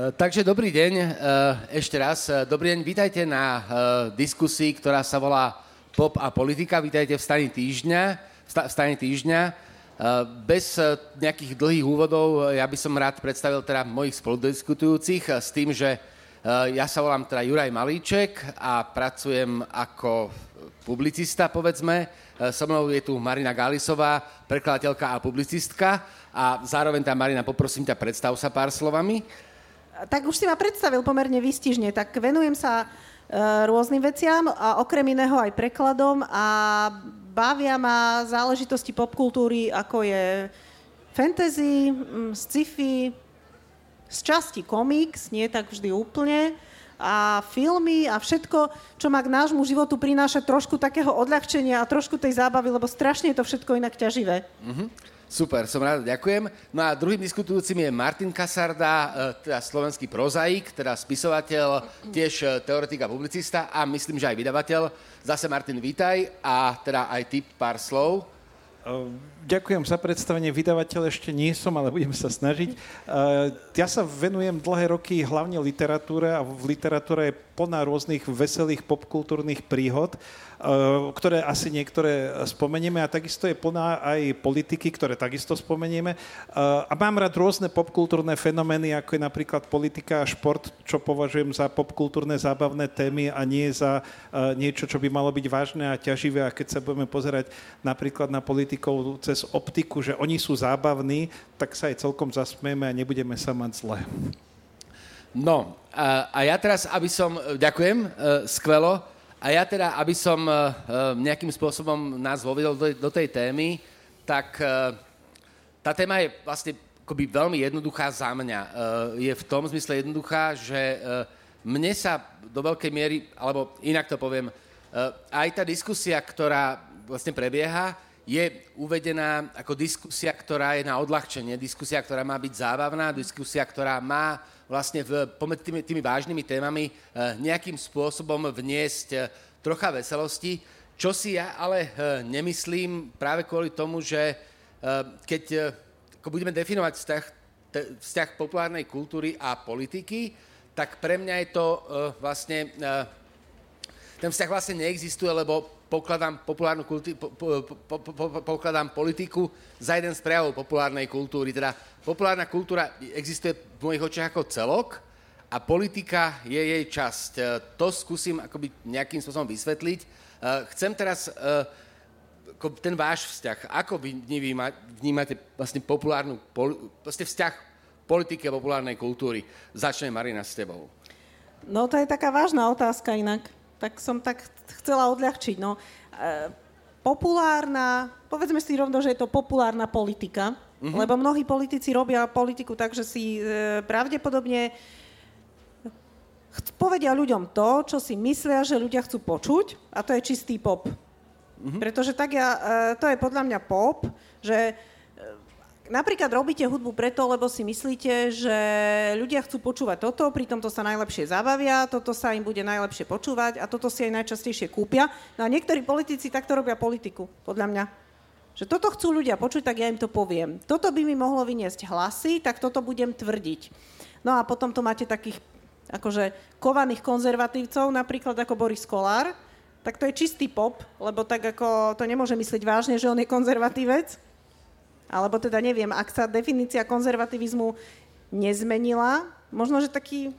takže dobrý deň ešte raz. Dobrý deň, vítajte na diskusii, ktorá sa volá Pop a politika. Vítajte v stane týždňa. V stane týždňa. Bez nejakých dlhých úvodov ja by som rád predstavil teda mojich spoludiskutujúcich s tým, že ja sa volám teda Juraj Malíček a pracujem ako publicista, povedzme. So mnou je tu Marina Gálisová, prekladateľka a publicistka. A zároveň tá Marina, poprosím ťa, predstav sa pár slovami. Tak už si ma predstavil pomerne výstižne. Tak venujem sa rôznym veciam a okrem iného aj prekladom a bavia ma záležitosti popkultúry, ako je fantasy, mm, sci-fi, z časti komiks, nie tak vždy úplne, a filmy a všetko, čo má k nášmu životu prináša trošku takého odľahčenia a trošku tej zábavy, lebo strašne je to všetko inak ťaživé. Mm-hmm. Super, som rád, ďakujem. No a druhým diskutujúcim je Martin Kasarda, e, teda slovenský prozaik, teda spisovateľ, tiež e, teoretik a publicista a myslím, že aj vydavateľ. Zase Martin, vítaj a teda aj ty pár slov. Ďakujem za predstavenie. Vydavateľ ešte nie som, ale budem sa snažiť. Ja sa venujem dlhé roky hlavne literatúre a v literatúre je plná rôznych veselých popkultúrnych príhod. Eh, ktoré asi niektoré spomenieme a takisto je plná aj politiky, ktoré takisto spomenieme. Eh, a mám rád rôzne popkultúrne fenomény, ako je napríklad politika a šport, čo považujem za popkultúrne zábavné témy a nie za eh, niečo, čo by malo byť vážne a ťaživé. A keď sa budeme pozerať napríklad na politikov cez optiku, že oni sú zábavní, tak sa aj celkom zasmieme a nebudeme sa mať zle. No, a, a ja teraz, aby som... Ďakujem, skvelo. A ja teda, aby som uh, nejakým spôsobom nás vovedol do, do tej témy, tak tá téma je vlastne akoby veľmi jednoduchá za mňa. Je v tom zmysle jednoduchá, že mne sa do veľkej miery, alebo inak to poviem, aj tá diskusia, ktorá vlastne prebieha, je uvedená ako diskusia, ktorá je na odľahčenie, diskusia, ktorá má byť zábavná, diskusia, ktorá má vlastne v, pomedzi tými, tými vážnymi témami eh, nejakým spôsobom vniesť eh, trocha veselosti, čo si ja ale eh, nemyslím práve kvôli tomu, že keď ako budeme definovať vzťah, vzťah populárnej kultúry a politiky, tak pre mňa je to vlastne, ten vzťah vlastne neexistuje, lebo pokladám, populárnu kulti- po, po, po, po, pokladám politiku za jeden z prejavov populárnej kultúry. Teda populárna kultúra existuje v mojich očiach ako celok a politika je jej časť. E, to skúsim akoby nejakým spôsobom vysvetliť. E, chcem teraz e, ten váš vzťah, ako vy vnímate vlastne populárnu, vlastne vzťah politiky a populárnej kultúry? Začne Marina s tebou. No to je taká vážna otázka inak. Tak som tak chcela odľahčiť. No, populárna, povedzme si rovno, že je to populárna politika, Mm-hmm. Lebo mnohí politici robia politiku tak, že si e, pravdepodobne povedia ľuďom to, čo si myslia, že ľudia chcú počuť a to je čistý pop. Mm-hmm. Pretože tak ja, e, to je podľa mňa pop, že e, napríklad robíte hudbu preto, lebo si myslíte, že ľudia chcú počúvať toto, pritom to sa najlepšie zabavia, toto sa im bude najlepšie počúvať a toto si aj najčastejšie kúpia. No a niektorí politici takto robia politiku, podľa mňa. Že toto chcú ľudia počuť, tak ja im to poviem. Toto by mi mohlo vyniesť hlasy, tak toto budem tvrdiť. No a potom to máte takých akože kovaných konzervatívcov, napríklad ako Boris Kolár, tak to je čistý pop, lebo tak ako to nemôže myslieť vážne, že on je konzervatívec. Alebo teda neviem, ak sa definícia konzervativizmu nezmenila, možno, že taký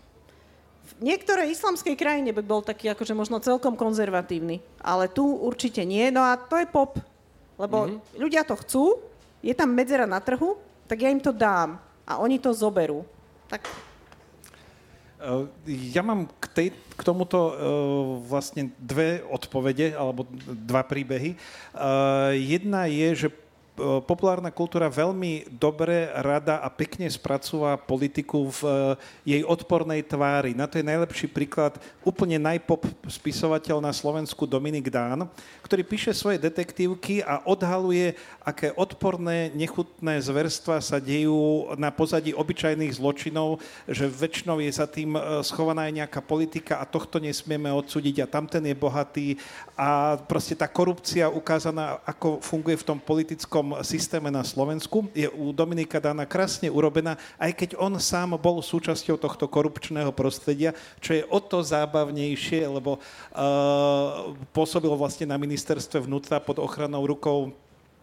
v niektorej islamskej krajine by bol taký akože možno celkom konzervatívny, ale tu určite nie. No a to je pop. Lebo mm-hmm. ľudia to chcú, je tam medzera na trhu, tak ja im to dám a oni to zoberú. Tak eh, ja mám k, tej, k tomuto uh, vlastne dve odpovede, alebo dva príbehy. Uh, jedna je, že populárna kultúra veľmi dobre, rada a pekne spracúva politiku v e, jej odpornej tvári. Na to je najlepší príklad úplne najpop spisovateľ na Slovensku Dominik Dán, ktorý píše svoje detektívky a odhaluje, aké odporné, nechutné zverstva sa dejú na pozadí obyčajných zločinov, že väčšinou je za tým e, schovaná aj nejaká politika a tohto nesmieme odsúdiť a tamten je bohatý a proste tá korupcia ukázaná, ako funguje v tom politickom politickom systéme na Slovensku. Je u Dominika Dána krásne urobená, aj keď on sám bol súčasťou tohto korupčného prostredia, čo je o to zábavnejšie, lebo uh, pôsobil vlastne na ministerstve vnútra pod ochranou rukou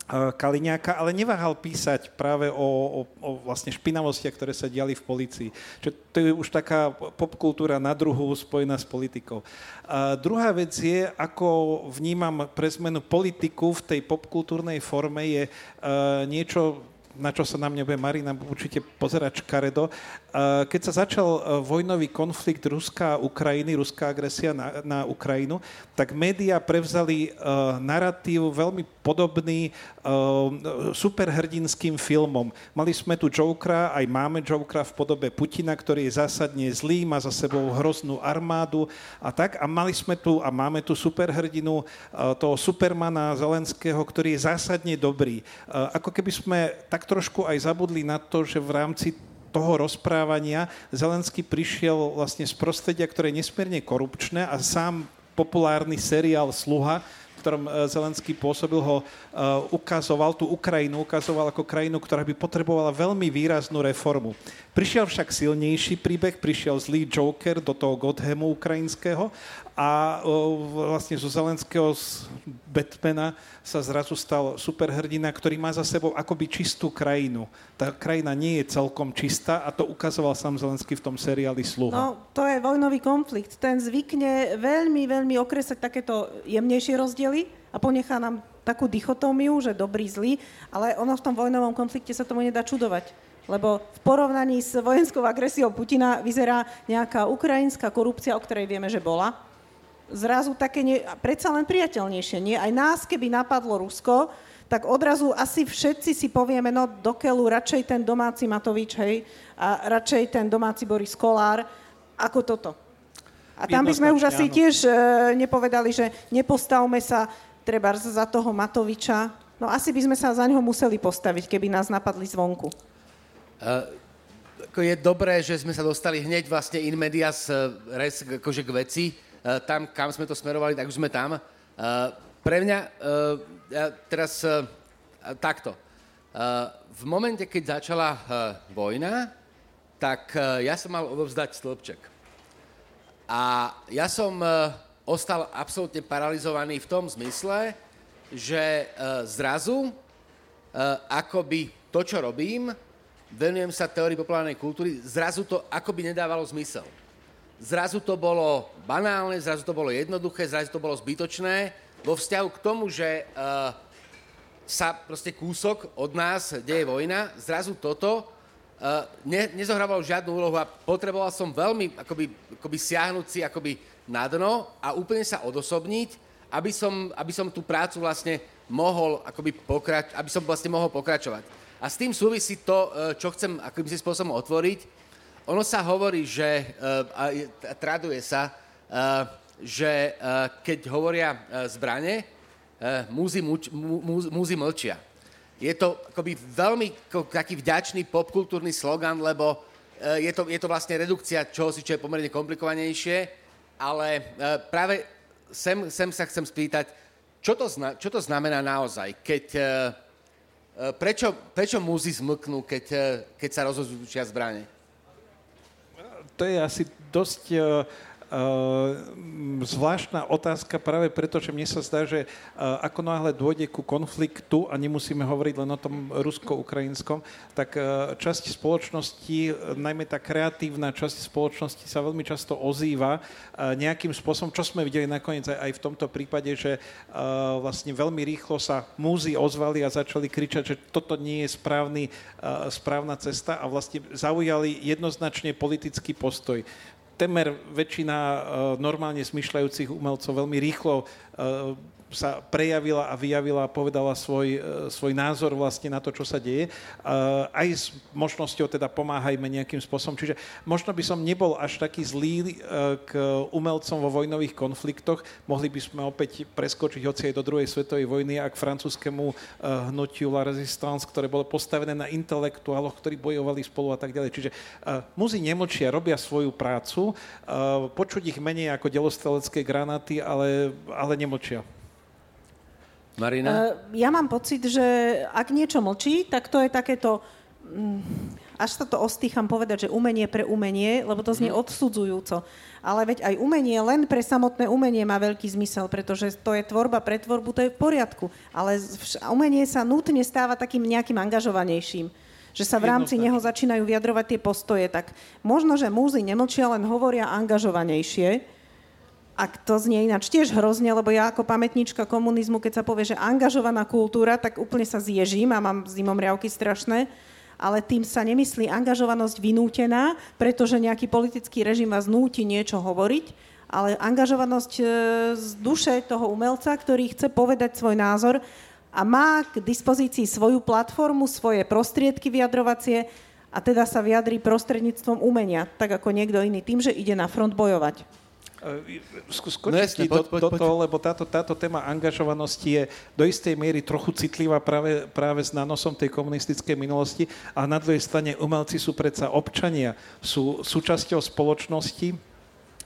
Kaliňáka, ale neváhal písať práve o, o, o vlastne špinavostiach, ktoré sa diali v policii. Čo to je už taká popkultúra na druhu spojená s politikou. A druhá vec je, ako vnímam pre zmenu politiku v tej popkultúrnej forme, je uh, niečo na čo sa na mňa bude Marina určite pozerať škaredo. Keď sa začal e, vojnový konflikt Ruska a Ukrajiny, ruská agresia na, na Ukrajinu, tak médiá prevzali uh, narratív veľmi podobný superhrdinským filmom. Mali sme tu Jokera, aj máme Jokera v podobe Putina, ktorý je zásadne zlý, má za sebou hroznú armádu a tak. A mali sme tu a máme tu superhrdinu toho Supermana Zelenského, ktorý je zásadne dobrý. Ako keby sme tak trošku aj zabudli na to, že v rámci toho rozprávania Zelenský prišiel vlastne z prostredia, ktoré je nesmierne korupčné a sám populárny seriál Sluha v ktorom e, Zelenský pôsobil, ho e, ukazoval, tú Ukrajinu ukazoval ako krajinu, ktorá by potrebovala veľmi výraznú reformu. Prišiel však silnejší príbeh, prišiel zlý Joker do toho Godhamu ukrajinského vlastne zo Zelenského z Batmana sa zrazu stal superhrdina, ktorý má za sebou akoby čistú krajinu. Tá krajina nie je celkom čistá a to ukazoval sám Zelenský v tom seriáli Sluha. No, to je vojnový konflikt. Ten zvykne veľmi, veľmi okresať takéto jemnejšie rozdiely a ponechá nám takú dichotómiu, že dobrý, zlý, ale ono v tom vojnovom konflikte sa tomu nedá čudovať lebo v porovnaní s vojenskou agresiou Putina vyzerá nejaká ukrajinská korupcia, o ktorej vieme, že bola, zrazu také nie, predsa len priateľnejšie. Nie? Aj nás, keby napadlo Rusko, tak odrazu asi všetci si povieme, no do keľu radšej ten domáci Matovič, hej, a radšej ten domáci Boris Kolár, ako toto. A tam by sme už asi áno. tiež e, nepovedali, že nepostavme sa treba za toho Matoviča. No asi by sme sa za neho museli postaviť, keby nás napadli zvonku. Uh, je dobré, že sme sa dostali hneď vlastne in medias res akože k veci tam, kam sme to smerovali, tak už sme tam. Eh, pre mňa, eh, ja teraz takto. V momente, keď začala vojna, tak ja som mal odovzdať stĺpček. A ja som ostal absolútne paralizovaný v tom zmysle, že zrazu akoby to, čo robím, venujem sa teórii populárnej kultúry, zrazu to akoby nedávalo zmysel zrazu to bolo banálne, zrazu to bolo jednoduché, zrazu to bolo zbytočné vo vzťahu k tomu, že uh, sa proste kúsok od nás deje vojna, zrazu toto uh, ne, nezohrávalo žiadnu úlohu a potreboval som veľmi akoby, akoby siahnuť si akoby na dno a úplne sa odosobniť, aby som, aby som tú prácu vlastne mohol akoby pokrač- aby som vlastne mohol pokračovať. A s tým súvisí to, uh, čo chcem akým si spôsobom otvoriť, ono sa hovorí, že, uh, a traduje sa, uh, že uh, keď hovoria zbrane, uh, múzy, muč, mú, múzy mlčia. Je to akoby veľmi taký vďačný popkultúrny slogan, lebo je, to, je to vlastne redukcia čohosi, čo je pomerne komplikovanejšie, ale práve sem, sem sa chcem spýtať, čo to, zna, čo to znamená naozaj, keď... Prečo, prečo múzy zmlknú, keď, keď sa rozhodujú zbrane? To je asi dosť Uh, zvláštna otázka práve preto, že mne sa zdá, že uh, ako náhle dôjde ku konfliktu, a nemusíme hovoriť len o tom rusko-ukrajinskom, tak uh, časť spoločnosti, najmä tá kreatívna časť spoločnosti sa veľmi často ozýva nejakým spôsobom, čo sme videli nakoniec aj, v tomto prípade, že vlastne veľmi rýchlo sa múzy ozvali a začali kričať, že toto nie je správny, správna cesta a vlastne zaujali jednoznačne politický postoj temer väčšina uh, normálne smyšľajúcich umelcov veľmi rýchlo uh, sa prejavila a vyjavila a povedala svoj, e, svoj názor vlastne na to, čo sa deje. Aj s možnosťou teda pomáhajme nejakým spôsobom. Čiže možno by som nebol až taký zlý k umelcom vo vojnových konfliktoch. Mohli by sme opäť preskočiť hoci aj do druhej svetovej vojny a k francúzskému hnutiu La Resistance, ktoré bolo postavené na intelektuáloch, ktorí bojovali spolu a tak ďalej. Čiže muzi nemočia, robia svoju prácu. Počuť ich menej ako delostrelecké granáty, ale, ale nemočia. Marina? Uh, ja mám pocit, že ak niečo mlčí, tak to je takéto... Um, až sa to ostýcham povedať, že umenie pre umenie, lebo to znie mhm. odsudzujúco. Ale veď aj umenie, len pre samotné umenie má veľký zmysel, pretože to je tvorba pre tvorbu, to je v poriadku. Ale umenie sa nutne stáva takým nejakým angažovanejším že sa v rámci neho začínajú vyjadrovať tie postoje, tak možno, že múzy nemlčia, len hovoria angažovanejšie. Ak to znie ináč tiež hrozne, lebo ja ako pamätníčka komunizmu, keď sa povie, že angažovaná kultúra, tak úplne sa zježím a mám zimom riavky strašné ale tým sa nemyslí angažovanosť vynútená, pretože nejaký politický režim vás núti niečo hovoriť, ale angažovanosť e, z duše toho umelca, ktorý chce povedať svoj názor a má k dispozícii svoju platformu, svoje prostriedky vyjadrovacie a teda sa vyjadrí prostredníctvom umenia, tak ako niekto iný, tým, že ide na front bojovať. E, skočiť no jasne, do, poď, do toho, lebo táto, táto téma angažovanosti je do istej miery trochu citlivá práve, práve s nanosom tej komunistickej minulosti. A na druhej strane umelci sú predsa občania, sú súčasťou spoločnosti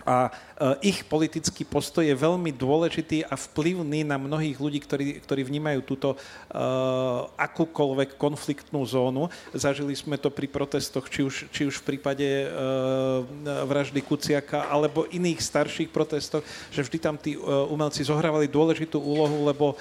a e, ich politický postoj je veľmi dôležitý a vplyvný na mnohých ľudí, ktorí, ktorí vnímajú túto uh, akúkoľvek konfliktnú zónu. Zažili sme to pri protestoch, či už, či už v prípade uh, vraždy Kuciaka, alebo iných starších protestoch, že vždy tam tí uh, umelci zohrávali dôležitú úlohu, lebo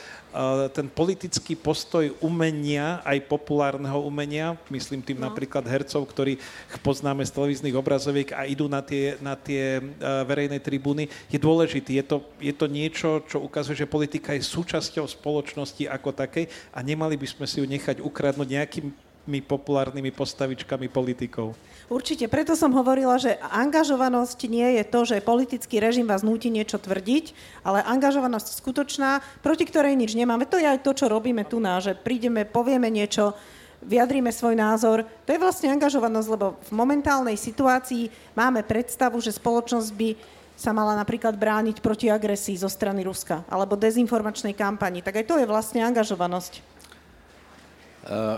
ten politický postoj umenia, aj populárneho umenia, myslím tým no. napríklad hercov, ktorí poznáme z televíznych obrazoviek a idú na tie, na tie verejnej tribúny, je dôležitý. Je to, je to niečo, čo ukazuje, že politika je súčasťou spoločnosti ako takej a nemali by sme si ju nechať ukradnúť nejakými populárnymi postavičkami politikov. Určite, preto som hovorila, že angažovanosť nie je to, že politický režim vás núti niečo tvrdiť, ale angažovanosť skutočná, proti ktorej nič nemáme. To je aj to, čo robíme tu na, že prídeme, povieme niečo, vyjadríme svoj názor. To je vlastne angažovanosť, lebo v momentálnej situácii máme predstavu, že spoločnosť by sa mala napríklad brániť proti agresii zo strany Ruska alebo dezinformačnej kampani. Tak aj to je vlastne angažovanosť. Uh,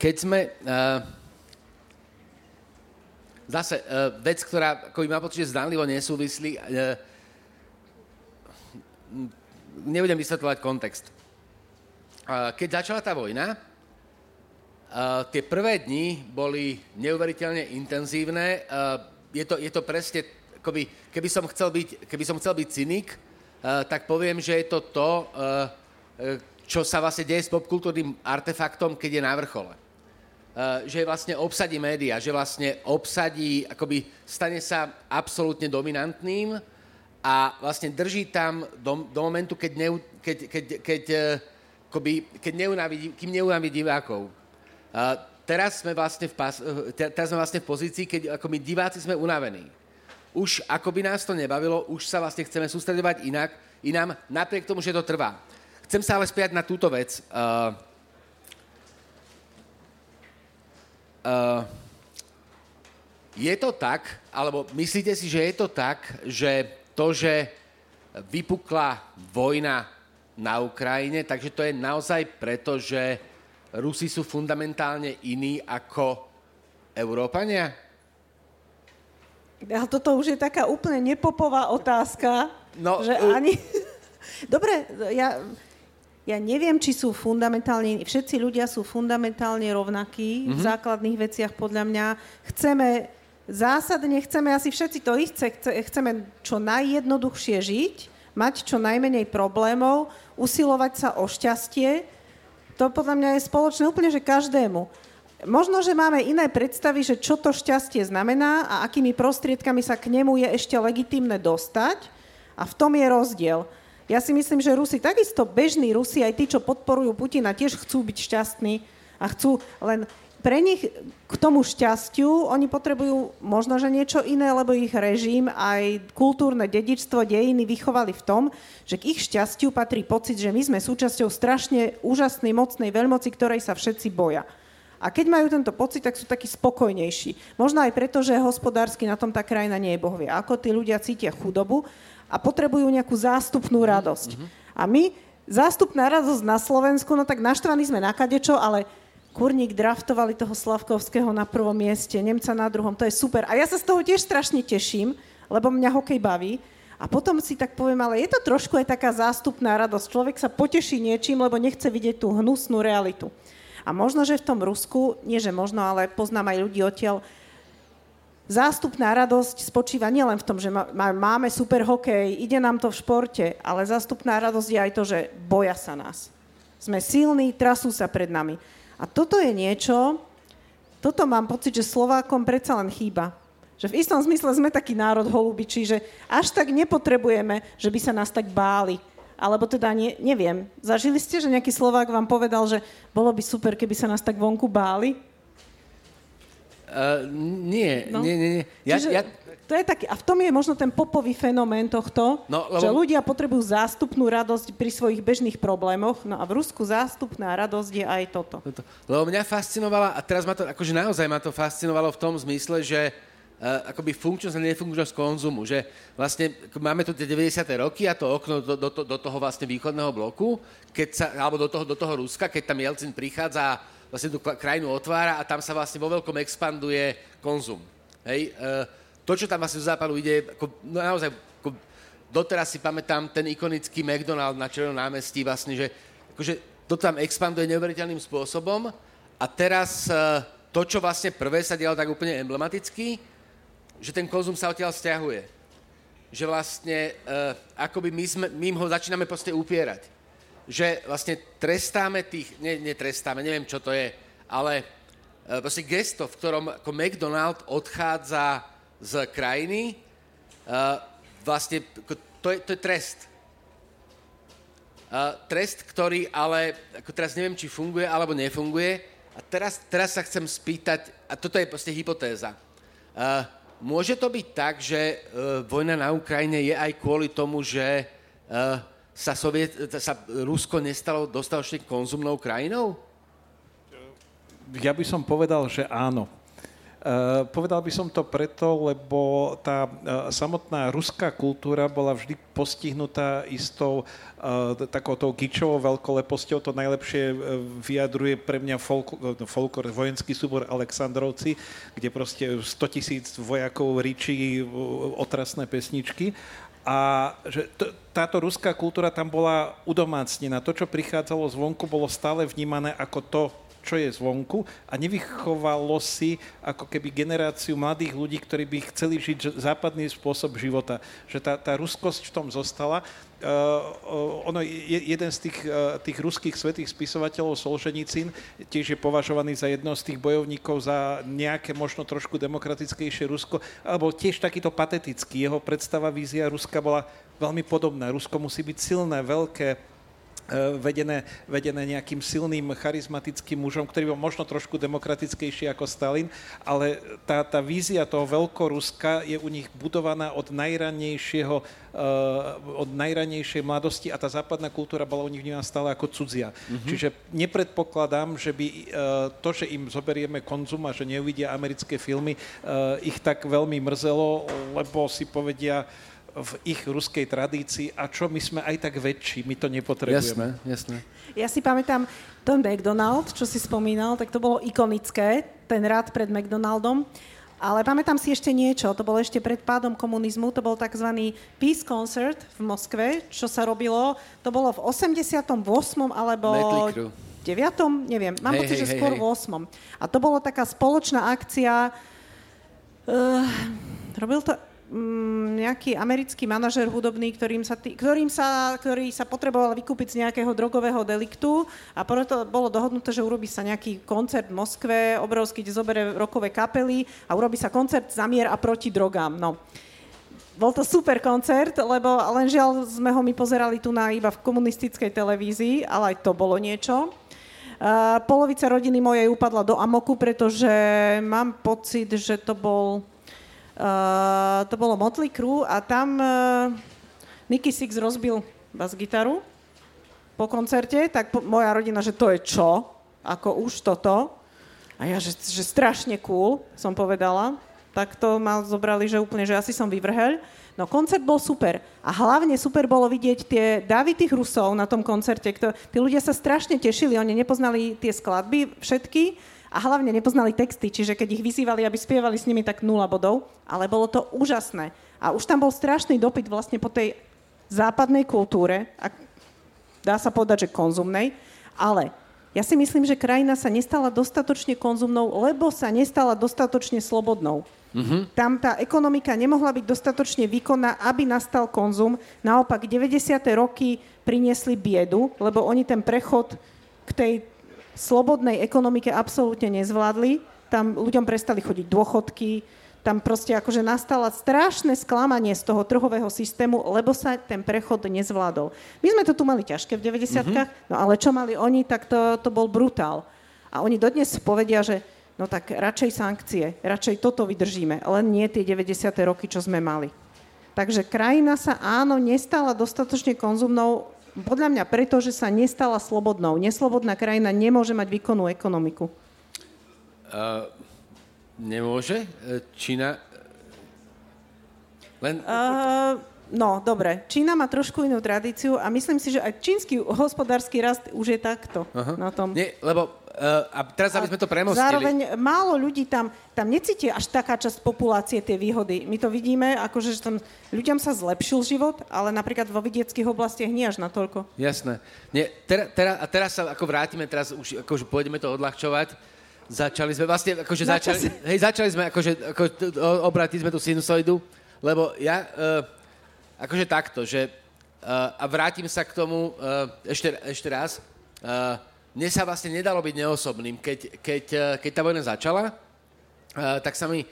Keď sme... Uh, zase uh, vec, ktorá ako má pocit, že zdánlivo nesúvislí, uh, nebudem vysvetľovať kontext. Keď začala tá vojna, tie prvé dni boli neuveriteľne intenzívne. Je, to, je to presne, akoby, keby, som chcel byť, keby som chcel byť cynik, tak poviem, že je to to, čo sa vlastne deje s popkultúrnym artefaktom, keď je na vrchole. Že vlastne obsadí média, že vlastne obsadí, akoby stane sa absolútne dominantným a vlastne drží tam do, do momentu, keď, ne, keď, keď, keď, eh, akoby, keď neunávidí, kým neunávidí divákov. A teraz sme vlastne v, pas, eh, teraz sme vlastne v pozícii, keď ako my diváci sme unavení. Už ako by nás to nebavilo, už sa vlastne chceme sústredovať inak, inám, napriek tomu, že to trvá. Chcem sa ale spiať na túto vec. Uh, Uh, je to tak, alebo myslíte si, že je to tak, že to, že vypukla vojna na Ukrajine, takže to je naozaj preto, že Rusi sú fundamentálne iní ako Európania? Ale toto už je taká úplne nepopová otázka, no, že uh... ani... Dobre, ja, ja neviem, či sú fundamentálne, všetci ľudia sú fundamentálne rovnakí mm-hmm. v mhm. základných veciach podľa mňa. Chceme, zásadne chceme asi všetci to isté, chceme čo najjednoduchšie žiť, mať čo najmenej problémov, usilovať sa o šťastie. To podľa mňa je spoločné úplne, že každému. Možno, že máme iné predstavy, že čo to šťastie znamená a akými prostriedkami sa k nemu je ešte legitimné dostať. A v tom je rozdiel. Ja si myslím, že Rusi, takisto bežní Rusi, aj tí, čo podporujú Putina, tiež chcú byť šťastní a chcú len pre nich k tomu šťastiu oni potrebujú možno, že niečo iné, lebo ich režim aj kultúrne dedičstvo, dejiny vychovali v tom, že k ich šťastiu patrí pocit, že my sme súčasťou strašne úžasnej, mocnej veľmoci, ktorej sa všetci boja. A keď majú tento pocit, tak sú takí spokojnejší. Možno aj preto, že hospodársky na tom tá krajina nie je bohvie. Ako tí ľudia cítia chudobu a potrebujú nejakú zástupnú mhm, radosť. Mm-hmm. A my, zástupná radosť na Slovensku, no tak naštvaní sme na kadečo, ale Kurník draftovali toho Slavkovského na prvom mieste, Nemca na druhom, to je super. A ja sa z toho tiež strašne teším, lebo mňa hokej baví, A potom si tak poviem, ale je to trošku aj taká zástupná radosť. Človek sa poteší niečím, lebo nechce vidieť tú hnusnú realitu. A možno, že v tom Rusku, nie že možno, ale poznám aj ľudí odtiaľ, zástupná radosť spočíva nielen v tom, že máme super hokej, ide nám to v športe, ale zástupná radosť je aj to, že boja sa nás. Sme silní, trasú sa pred nami. A toto je niečo, toto mám pocit, že Slovákom predsa len chýba. Že v istom zmysle sme taký národ holubičí, že až tak nepotrebujeme, že by sa nás tak báli. Alebo teda nie, neviem. Zažili ste, že nejaký Slovák vám povedal, že bolo by super, keby sa nás tak vonku báli? Uh, nie, no. nie, nie, nie. Ja, Čiže, ja... To je taký, a v tom je možno ten popový fenomén tohto, no, lebo... že ľudia potrebujú zástupnú radosť pri svojich bežných problémoch, no a v Rusku zástupná radosť je aj toto. toto. Lebo mňa fascinovala, a teraz ma to, akože naozaj ma to fascinovalo v tom zmysle, že uh, akoby funkčnosť a nefunkčnosť konzumu, že vlastne máme tu tie 90. roky a to okno do, do, do toho vlastne východného bloku, keď sa, alebo do toho, do toho Ruska, keď tam Jelcin prichádza vlastne tú krajinu otvára a tam sa vlastne vo veľkom expanduje konzum. Hej? E, to, čo tam vlastne zo západu ide, ako, no naozaj, ako, doteraz si pamätám ten ikonický McDonald na Červenom námestí, vlastne, že akože, to tam expanduje neuveriteľným spôsobom a teraz e, to, čo vlastne prvé sa dialo tak úplne emblematicky, že ten konzum sa odtiaľ stiahuje. Že vlastne, e, akoby my, sme, my ho začíname proste upierať že vlastne trestáme tých, ne, netrestáme, neviem, čo to je, ale e, proste gesto, v ktorom ako McDonald odchádza z krajiny, uh, vlastne to je, to je trest. Uh, trest, ktorý ale, ako teraz neviem, či funguje alebo nefunguje. A teraz, teraz sa chcem spýtať, a toto je proste hypotéza. Môže to byť tak, že vojna na Ukrajine je aj kvôli tomu, že sa, Soviet, sa Rusko nestalo dostatočne konzumnou krajinou? Ja by som povedal, že áno. Uh, povedal by som to preto, lebo tá uh, samotná ruská kultúra bola vždy postihnutá istou uh, takouto gičovou veľkoleposťou. To najlepšie vyjadruje pre mňa folk, vojenský súbor Aleksandrovci, kde proste 100 tisíc vojakov ričí otrasné pesničky. A že t- táto ruská kultúra tam bola udomácnená. To, čo prichádzalo zvonku, bolo stále vnímané ako to, čo je zvonku a nevychovalo si ako keby generáciu mladých ľudí, ktorí by chceli žiť západný spôsob života. Že tá, tá ruskosť v tom zostala. Uh, ono, je, jeden z tých, uh, tých ruských svetých spisovateľov, Solženicin, tiež je považovaný za jedno z tých bojovníkov za nejaké možno trošku demokratickejšie Rusko, alebo tiež takýto patetický. Jeho predstava, vízia Ruska bola veľmi podobná. Rusko musí byť silné, veľké, vedené, vedené nejakým silným, charizmatickým mužom, ktorý bol možno trošku demokratickejší ako Stalin, ale tá, tá vízia toho Veľkoruska je u nich budovaná od najranejšieho uh, od najranejšej mladosti a tá západná kultúra bola u nich vnímaná stále ako cudzia. Mm-hmm. Čiže nepredpokladám, že by uh, to, že im zoberieme konzum a že neuvidia americké filmy, ich tak veľmi mrzelo, lebo si povedia, v ich ruskej tradícii a čo my sme aj tak väčší, my to nepotrebujeme. Jasné, jasné. Ja si pamätám, ten McDonald, čo si spomínal, tak to bolo ikonické, ten rád pred McDonaldom. Ale pamätám si ešte niečo, to bolo ešte pred pádom komunizmu, to bol tzv. Peace Concert v Moskve, čo sa robilo, to bolo v 88. alebo 9. neviem, mám hey, pocit, hey, že hey, skôr hey. v 8. A to bolo taká spoločná akcia, uh, robil to nejaký americký manažer hudobný, ktorým sa, tý, ktorým sa, ktorý sa potreboval vykúpiť z nejakého drogového deliktu a preto bolo dohodnuté, že urobí sa nejaký koncert v Moskve, obrovský, kde zobere rokové kapely a urobí sa koncert za mier a proti drogám. No. Bol to super koncert, lebo len žiaľ sme ho my pozerali tu na iba v komunistickej televízii, ale aj to bolo niečo. Uh, polovica rodiny mojej upadla do amoku, pretože mám pocit, že to bol Uh, to bolo Motley Crue a tam uh, Nicky Six rozbil bas-gitaru po koncerte, tak po, moja rodina, že to je čo? Ako už toto? A ja, že, že strašne cool, som povedala. Tak to ma zobrali, že úplne, že asi som vyvrheľ. No koncert bol super. A hlavne super bolo vidieť tie davy tých Rusov na tom koncerte. Kto, tí ľudia sa strašne tešili, oni nepoznali tie skladby všetky, a hlavne nepoznali texty, čiže keď ich vyzývali, aby spievali s nimi, tak nula bodov, ale bolo to úžasné. A už tam bol strašný dopyt vlastne po tej západnej kultúre, a dá sa povedať, že konzumnej, ale ja si myslím, že krajina sa nestala dostatočne konzumnou, lebo sa nestala dostatočne slobodnou. Mm-hmm. Tam tá ekonomika nemohla byť dostatočne výkonná, aby nastal konzum. Naopak 90. roky priniesli biedu, lebo oni ten prechod k tej slobodnej ekonomike absolútne nezvládli. Tam ľuďom prestali chodiť dôchodky, tam proste akože nastala strašné sklamanie z toho trhového systému, lebo sa ten prechod nezvládol. My sme to tu mali ťažké v 90 mm-hmm. no ale čo mali oni, tak to, to bol brutál. A oni dodnes povedia, že no tak radšej sankcie, radšej toto vydržíme, len nie tie 90. roky, čo sme mali. Takže krajina sa áno, nestala dostatočne konzumnou, podľa mňa preto, že sa nestala slobodnou. Neslobodná krajina nemôže mať výkonnú ekonomiku. Uh, nemôže? E, Čína... Len... Uh, no, dobre. Čína má trošku inú tradíciu a myslím si, že aj čínsky hospodársky rast už je takto uh-huh. na tom. Nie, lebo Uh, a teraz, aby sme to premostili... Zároveň málo ľudí tam, tam necíti až taká časť populácie tie výhody. My to vidíme, akože že tam ľuďom sa zlepšil život, ale napríklad vo vidieckých oblastiach nie až natoľko. Jasné. Nie, tera, tera, a teraz sa ako vrátime, teraz už akože pôjdeme to odľahčovať. Začali sme, vlastne akože začali, hej, začali sme, akože, ako, obratili sme tú sinusoidu, lebo ja, uh, akože takto, že, uh, a vrátim sa k tomu uh, ešte, ešte raz, uh, mne sa vlastne nedalo byť neosobným. Keď, keď, eh, keď tá vojna začala, eh, tak sa mi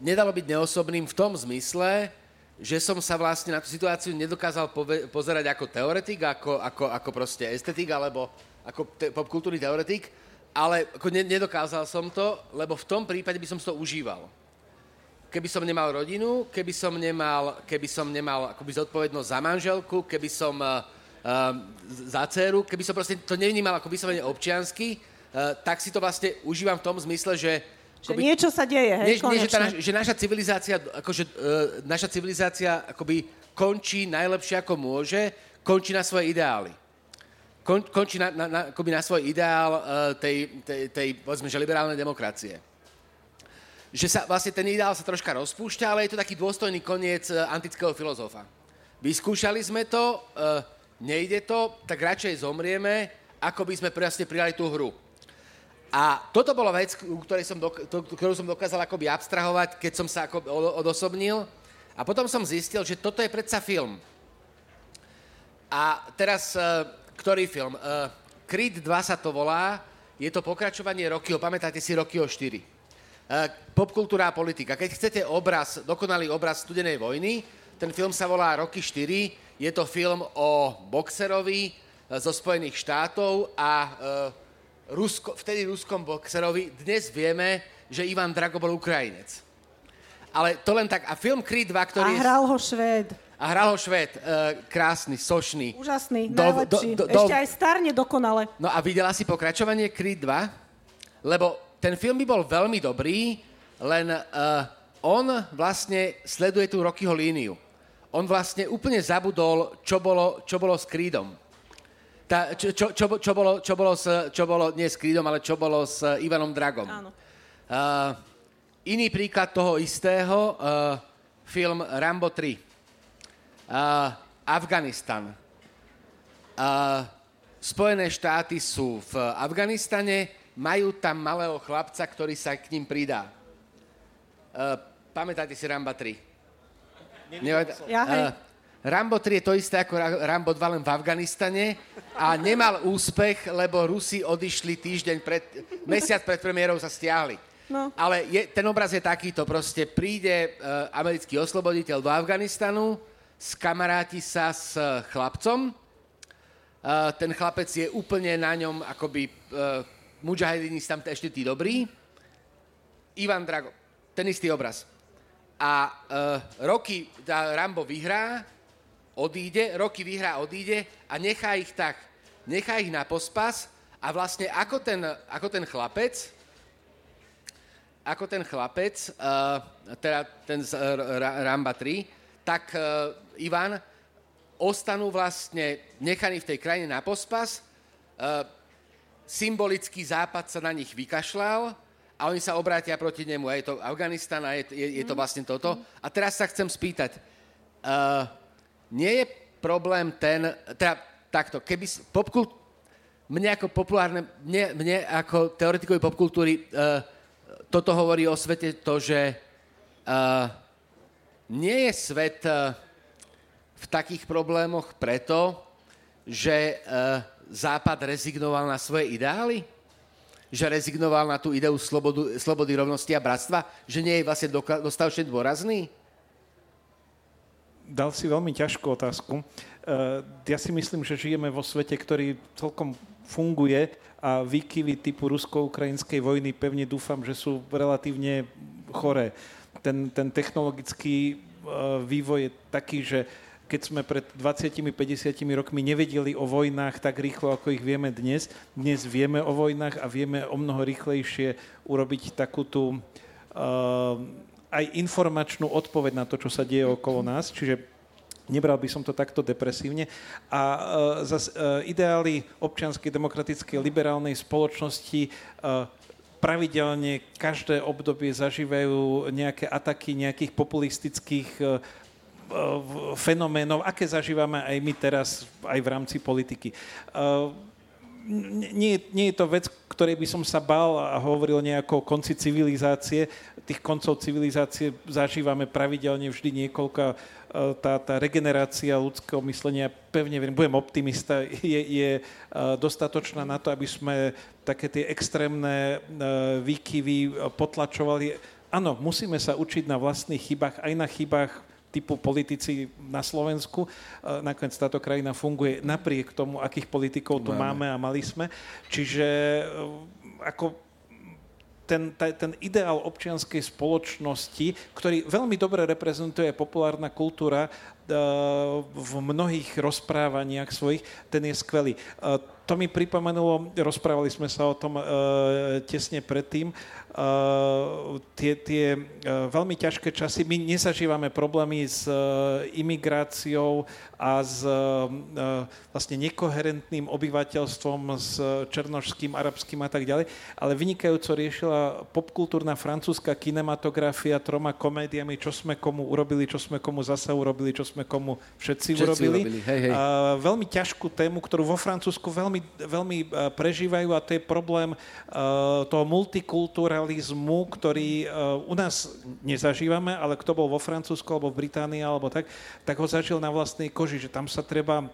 nedalo byť neosobným v tom zmysle, že som sa vlastne na tú situáciu nedokázal pove- pozerať ako teoretik, ako, ako, ako proste estetik, alebo ako te- popkultúrny teoretik, ale ako ne- nedokázal som to, lebo v tom prípade by som to užíval. Keby som nemal rodinu, keby som nemal, keby som nemal akoby zodpovednosť za manželku, keby som uh, za dceru, keby som proste to nevnímal ako vyslovene občiansky, uh, tak si to vlastne užívam v tom zmysle, že že akoby, niečo sa deje, hej, nie, nie, že, tá, že naša civilizácia, akože, uh, naša civilizácia akoby končí najlepšie ako môže, končí na svoje ideály. Kon, končí na, na, na, akoby na svoj ideál uh, tej, tej, tej, povedzme, že liberálnej demokracie. Že sa vlastne ten ideál sa troška rozpúšťa, ale je to taký dôstojný koniec uh, antického filozofa. Vyskúšali sme to, uh, nejde to, tak radšej zomrieme, ako by sme proste prijali tú hru. A toto bola vec, som dok- to, ktorú som dokázal akoby abstrahovať, keď som sa ako odosobnil. A potom som zistil, že toto je predsa film. A teraz, uh, ktorý film? Uh, Creed 2 sa to volá, je to pokračovanie Rockyho, pamätáte si Rockyho 4. Uh, popkultúra a politika. Keď chcete obraz, dokonalý obraz studenej vojny, ten film sa volá Rocky 4, je to film o boxerovi eh, zo Spojených štátov a uh, Rusko, vtedy ruskom boxerovi. Dnes vieme, že Ivan Drago bol Ukrajinec. Ale to len tak. A film Creed 2, ktorý... A hral ho Švéd. A hral ho Švéd. Uh, krásny, sošný. Úžasný, do, najlepší. Do, do, do, Ešte aj starne dokonale. No a videla si pokračovanie Creed 2? Lebo ten film by bol veľmi dobrý, len uh, on vlastne sleduje tú Rockyho líniu on vlastne úplne zabudol, čo bolo, čo bolo s Creedom. Tá, čo, čo, čo, čo, bolo, čo, bolo s, čo bolo, nie s Creedom, ale čo bolo s Ivanom Dragom. Áno. Uh, iný príklad toho istého, uh, film Rambo 3. Uh, Afganistan. Uh, Spojené štáty sú v Afganistane, majú tam malého chlapca, ktorý sa k ním pridá. Uh, pamätáte si Ramba 3? Ja, hej. Uh, Rambo 3 je to isté ako Rambo 2 len v Afganistane a nemal úspech, lebo Rusi odišli týždeň pred, mesiac pred premiérou sa stiahli. No. Ale je, ten obraz je takýto, proste príde uh, americký osloboditeľ do Afganistanu, skamaráti sa s chlapcom, uh, ten chlapec je úplne na ňom akoby uh, mujahedini tam ešte tí dobrí, Ivan Drago, ten istý obraz a uh, roky tá Rambo vyhrá, odíde, roky vyhrá, odíde a nechá ich tak, nechá ich na pospas. A vlastne ako ten, ako ten chlapec, ako ten chlapec, uh, teda ten z uh, Ramba 3, tak uh, Ivan ostanú vlastne nechaní v tej krajine na pospas, uh, symbolický západ sa na nich vykašľal a oni sa obrátia proti nemu. A je to Afganistan a je, je, je to mhm. vlastne toto. A teraz sa chcem spýtať, uh, nie je problém ten, teda takto, keby popkult, mne ako populárne, mne, mne ako teoretikovi popkultúry uh, toto hovorí o svete to, že uh, nie je svet uh, v takých problémoch preto, že uh, Západ rezignoval na svoje ideály? Že rezignoval na tú ideu slobodu, slobody, rovnosti a bratstva? Že nie je vlastne dostatočne dôrazný? Dal si veľmi ťažkú otázku. Uh, ja si myslím, že žijeme vo svete, ktorý celkom funguje a výkyvy typu rusko-ukrajinskej vojny pevne dúfam, že sú relatívne choré. Ten, ten technologický uh, vývoj je taký, že keď sme pred 20-50 rokmi nevedeli o vojnách tak rýchlo, ako ich vieme dnes. Dnes vieme o vojnách a vieme o mnoho rýchlejšie urobiť takú tú uh, aj informačnú odpoveď na to, čo sa deje okolo nás. Čiže nebral by som to takto depresívne. A uh, zase uh, ideály občianskej, demokratickej, liberálnej spoločnosti uh, pravidelne každé obdobie zažívajú nejaké ataky nejakých populistických fenoménov, aké zažívame aj my teraz, aj v rámci politiky. Nie, nie je to vec, ktorej by som sa bal a hovoril nejako o konci civilizácie. Tých koncov civilizácie zažívame pravidelne vždy niekoľko. Tá, tá regenerácia ľudského myslenia, pevne viem, budem optimista, je, je dostatočná na to, aby sme také tie extrémne výkyvy potlačovali. Áno, musíme sa učiť na vlastných chybách, aj na chybách typu politici na Slovensku. E, nakoniec táto krajina funguje napriek tomu, akých politikov tu máme, máme a mali sme. Čiže e, ako ten, ten ideál občianskej spoločnosti, ktorý veľmi dobre reprezentuje populárna kultúra e, v mnohých rozprávaniach svojich, ten je skvelý. To mi pripomenulo, rozprávali sme sa o tom tesne predtým, Uh, tie, tie uh, veľmi ťažké časy. My nezažívame problémy s uh, imigráciou a s vlastne nekoherentným obyvateľstvom, s černožským, arabským a tak ďalej, ale vynikajúco riešila popkultúrna francúzska kinematografia troma komédiami, čo sme komu urobili, čo sme komu zasa urobili, čo sme komu všetci, všetci urobili. urobili. Hej, hej. Veľmi ťažkú tému, ktorú vo Francúzsku veľmi, veľmi prežívajú a to je problém toho multikultúra liberalizmu, ktorý uh, u nás nezažívame, ale kto bol vo Francúzsku alebo v Británii alebo tak, tak ho zažil na vlastnej koži, že tam sa treba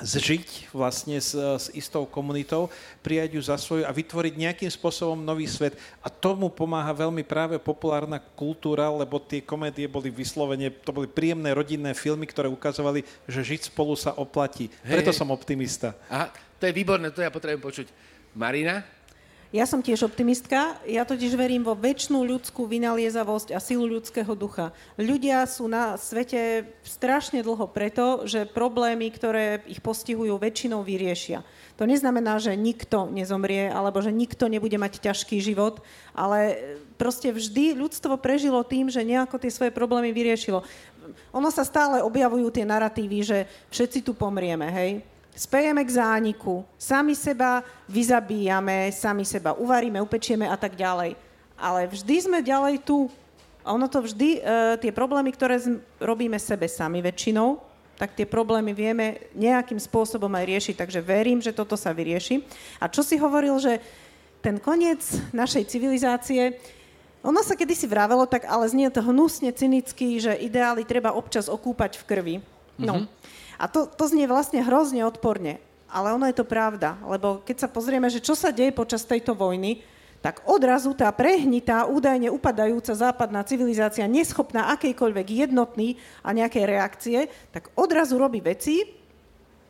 zžiť vlastne s, s istou komunitou, prijať ju za svoju a vytvoriť nejakým spôsobom nový svet. A tomu pomáha veľmi práve populárna kultúra, lebo tie komédie boli vyslovene, to boli príjemné rodinné filmy, ktoré ukazovali, že žiť spolu sa oplatí. Hej, Preto hej. som optimista. Aha, to je výborné, to ja potrebujem počuť. Marina? Ja som tiež optimistka, ja totiž verím vo väčšnú ľudskú vynaliezavosť a silu ľudského ducha. Ľudia sú na svete strašne dlho preto, že problémy, ktoré ich postihujú, väčšinou vyriešia. To neznamená, že nikto nezomrie, alebo že nikto nebude mať ťažký život, ale proste vždy ľudstvo prežilo tým, že nejako tie svoje problémy vyriešilo. Ono sa stále objavujú tie narratívy, že všetci tu pomrieme, hej? Spejeme k zániku, sami seba vyzabíjame, sami seba uvaríme, upečieme a tak ďalej. Ale vždy sme ďalej tu. Ono to vždy, e, tie problémy, ktoré z, robíme sebe sami väčšinou, tak tie problémy vieme nejakým spôsobom aj riešiť. Takže verím, že toto sa vyrieši. A čo si hovoril, že ten koniec našej civilizácie, ono sa kedysi vravelo tak, ale znie to hnusne cynicky, že ideály treba občas okúpať v krvi. No. Mm-hmm. A to, to znie vlastne hrozne odporne. Ale ono je to pravda, lebo keď sa pozrieme, že čo sa deje počas tejto vojny, tak odrazu tá prehnitá, údajne upadajúca západná civilizácia, neschopná akejkoľvek jednotný a nejakej reakcie, tak odrazu robí veci,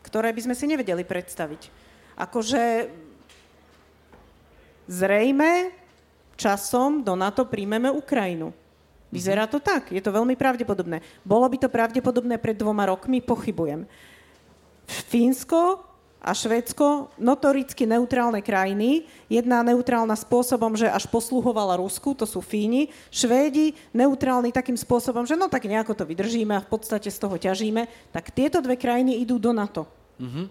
ktoré by sme si nevedeli predstaviť. Akože zrejme časom do NATO príjmeme Ukrajinu. Vyzerá to tak, je to veľmi pravdepodobné. Bolo by to pravdepodobné pred dvoma rokmi, pochybujem. Fínsko a Švédsko, notoricky neutrálne krajiny, jedna neutrálna spôsobom, že až posluhovala Rusku, to sú Fíni, Švédi neutrálni takým spôsobom, že no tak nejako to vydržíme a v podstate z toho ťažíme, tak tieto dve krajiny idú do NATO. Mm-hmm.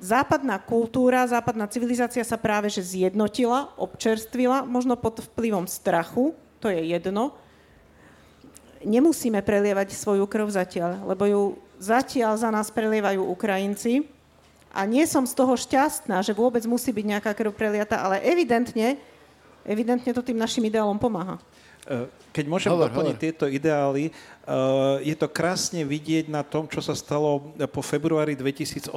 západná kultúra, západná civilizácia sa práve že zjednotila, občerstvila, možno pod vplyvom strachu, to je jedno. Nemusíme prelievať svoju krv zatiaľ, lebo ju zatiaľ za nás prelievajú Ukrajinci. A nie som z toho šťastná, že vôbec musí byť nejaká krv preliata, ale evidentne, evidentne to tým našim ideálom pomáha. E, keď môžem hovor, doplniť hovor. tieto ideály, e, je to krásne vidieť na tom, čo sa stalo po februári 2018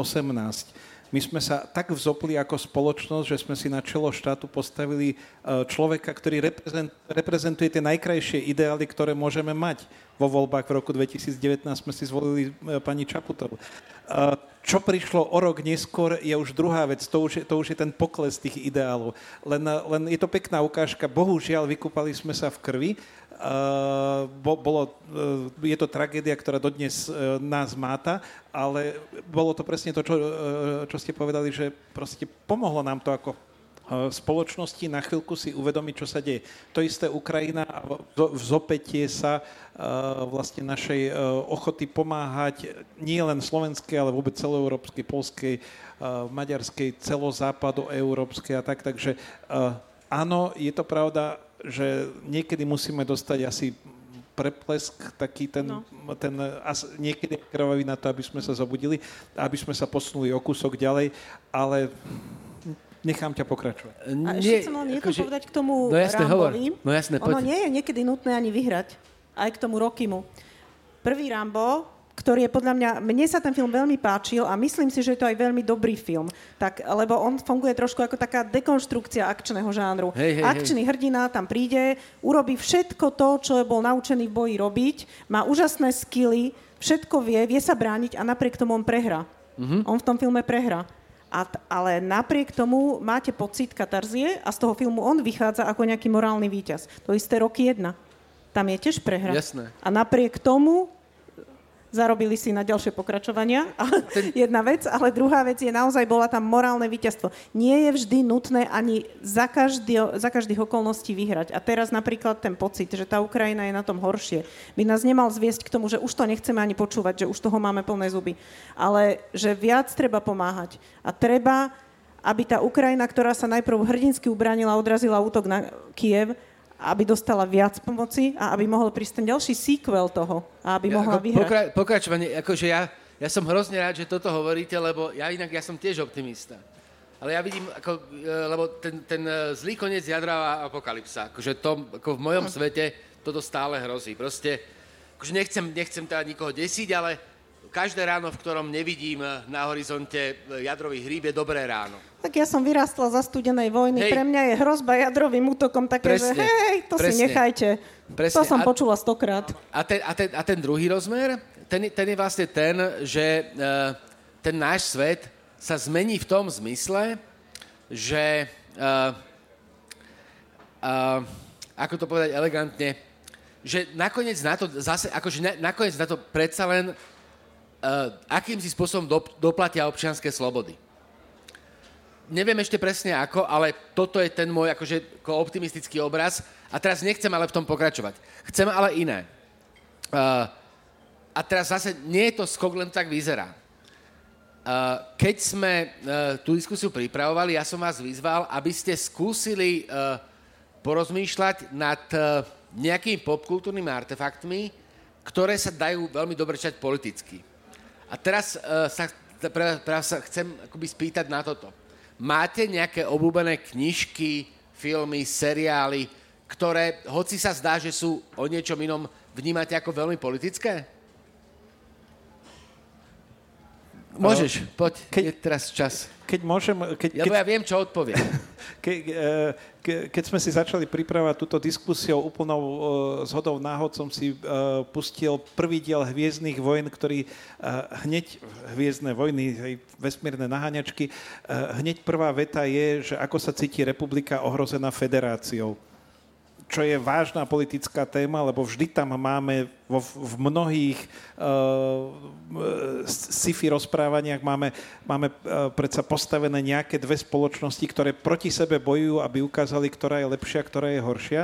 my sme sa tak vzopli ako spoločnosť, že sme si na čelo štátu postavili e, človeka, ktorý reprezentuje tie najkrajšie ideály, ktoré môžeme mať. Vo voľbách v roku 2019 sme si zvolili e, pani Čaputovu. E, čo prišlo o rok neskôr, je už druhá vec. To už je, to už je ten pokles tých ideálov. Len, len je to pekná ukážka. Bohužiaľ, vykúpali sme sa v krvi Uh, bolo, uh, je to tragédia, ktorá dodnes uh, nás máta, ale bolo to presne to, čo, čo ste povedali, že proste pomohlo nám to ako spoločnosti na chvíľku si uvedomiť, čo sa deje. To isté Ukrajina a vzopetie sa vlastne našej ochoty pomáhať nie len slovenskej, ale vôbec celoeurópskej, polskej, maďarskej, celozápadu a tak. Takže áno, je to pravda, že niekedy musíme dostať asi preplesk, taký ten, no. ten as, niekedy krvavý na to, aby sme sa zobudili, aby sme sa posunuli o kúsok ďalej, ale nechám ťa pokračovať. A ešte chcem len niečo akože, povedať k tomu no jasne, Rambovi. No jasne, Ono nie je niekedy nutné ani vyhrať, aj k tomu Rokimu. Prvý Rambo ktorý je podľa mňa, mne sa ten film veľmi páčil a myslím si, že je to aj veľmi dobrý film, tak, lebo on funguje trošku ako taká dekonštrukcia akčného žánru. Hej, hej, Akčný hej. hrdina tam príde, urobí všetko to, čo bol naučený v boji robiť, má úžasné skily, všetko vie, vie sa brániť a napriek tomu on prehrá. Mm-hmm. On v tom filme prehrá. A, ale napriek tomu máte pocit katarzie a z toho filmu on vychádza ako nejaký morálny víťaz. To isté roky jedna. Tam je tiež prehra. Jasné. A napriek tomu zarobili si na ďalšie pokračovania, Ten... jedna vec, ale druhá vec je naozaj, bola tam morálne víťazstvo. Nie je vždy nutné ani za, každý, za každých okolností vyhrať. A teraz napríklad ten pocit, že tá Ukrajina je na tom horšie, by nás nemal zviesť k tomu, že už to nechceme ani počúvať, že už toho máme plné zuby. Ale že viac treba pomáhať. A treba aby tá Ukrajina, ktorá sa najprv hrdinsky ubranila, odrazila útok na Kiev, aby dostala viac pomoci a aby mohol prísť ten ďalší sequel toho a aby ja, mohla vyhrať. Pokra- pokračovanie, akože ja, ja som hrozne rád, že toto hovoríte, lebo ja inak ja som tiež optimista. Ale ja vidím, ako, e, lebo ten, ten e, zlý koniec jadra apokalypsa, akože to, ako v mojom svete toto stále hrozí. Proste, akože nechcem, nechcem teda nikoho desiť, ale každé ráno, v ktorom nevidím eh, na horizonte eh, jadrový hríb, je dobré ráno. Tak ja som vyrastla za studenej vojny. Hej. Pre mňa je hrozba jadrovým útokom také, presne, že hej, to presne, si nechajte. Presne. To som a, počula stokrát. A ten, a, ten, a ten druhý rozmer, ten, ten je vlastne ten, že uh, ten náš svet sa zmení v tom zmysle, že uh, uh, ako to povedať elegantne, že nakoniec na to zase, akože na, nakoniec na to predsa len akým si spôsobom dop- doplatia občianské slobody. Neviem ešte presne ako, ale toto je ten môj akože, ako optimistický obraz. A teraz nechcem ale v tom pokračovať. Chcem ale iné. Uh, a teraz zase nie je to skok, len tak vyzerá. Uh, keď sme uh, tú diskusiu pripravovali, ja som vás vyzval, aby ste skúsili uh, porozmýšľať nad uh, nejakými popkultúrnymi artefaktmi, ktoré sa dajú veľmi dobre čať politicky. A teraz uh, sa, pre, pre sa chcem akoby spýtať na toto. Máte nejaké obľúbené knižky, filmy, seriály, ktoré, hoci sa zdá, že sú o niečom inom, vnímate ako veľmi politické? Môžeš, poď, keď, je teraz čas. Keď môžem... Keď, keď, ja viem, čo odpoviem. Ke, ke, keď sme si začali pripravať túto diskusiu úplnou uh, zhodou náhod, som si uh, pustil prvý diel Hviezdnych vojen, ktorý uh, hneď, Hviezdne vojny, hej, vesmírne naháňačky, uh, hneď prvá veta je, že ako sa cíti republika ohrozená federáciou čo je vážna politická téma, lebo vždy tam máme vo, v mnohých uh, sci-fi rozprávaniach máme, máme uh, predsa postavené nejaké dve spoločnosti, ktoré proti sebe bojujú, aby ukázali, ktorá je lepšia, ktorá je horšia.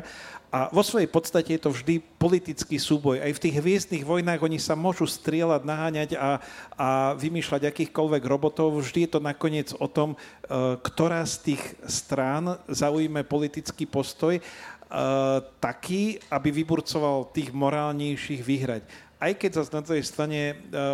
A vo svojej podstate je to vždy politický súboj. Aj v tých hviezdnych vojnách oni sa môžu strieľať, naháňať a, a vymýšľať akýchkoľvek robotov. Vždy je to nakoniec o tom, e, ktorá z tých strán zaujíme politický postoj taký, aby vyburcoval tých morálnejších vyhrať aj keď zase na tej strane e,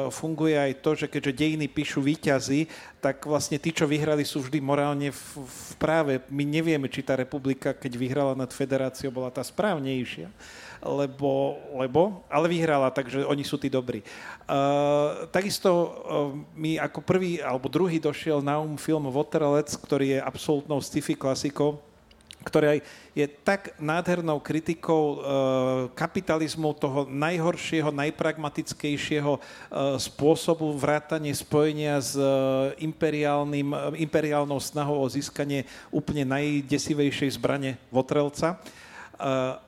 funguje aj to, že keďže dejiny píšu výťazy, tak vlastne tí, čo vyhrali, sú vždy morálne v, v práve. My nevieme, či tá republika, keď vyhrala nad federáciou, bola tá správnejšia, lebo, lebo ale vyhrala, takže oni sú tí dobrí. Uh, takisto uh, mi ako prvý alebo druhý došiel na um film Waterlets, ktorý je absolútnou sci-fi klasikou, ktorá je tak nádhernou kritikou e, kapitalizmu toho najhoršieho, najpragmatickejšieho e, spôsobu vrátanie spojenia s e, imperiálnym, imperiálnou snahou o získanie úplne najdesivejšej zbrane Votrelca.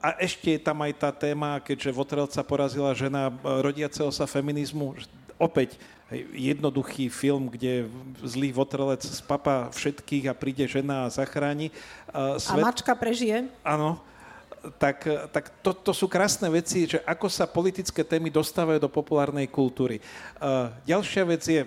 A ešte je tam aj tá téma, keďže Votrelca porazila žena rodiaceho sa feminizmu, opäť jednoduchý film, kde zlý votrelec spapa všetkých a príde žena a zachráni. Svet... A mačka prežije? Áno. Tak, tak to, to sú krásne veci, že ako sa politické témy dostávajú do populárnej kultúry. Ďalšia vec je,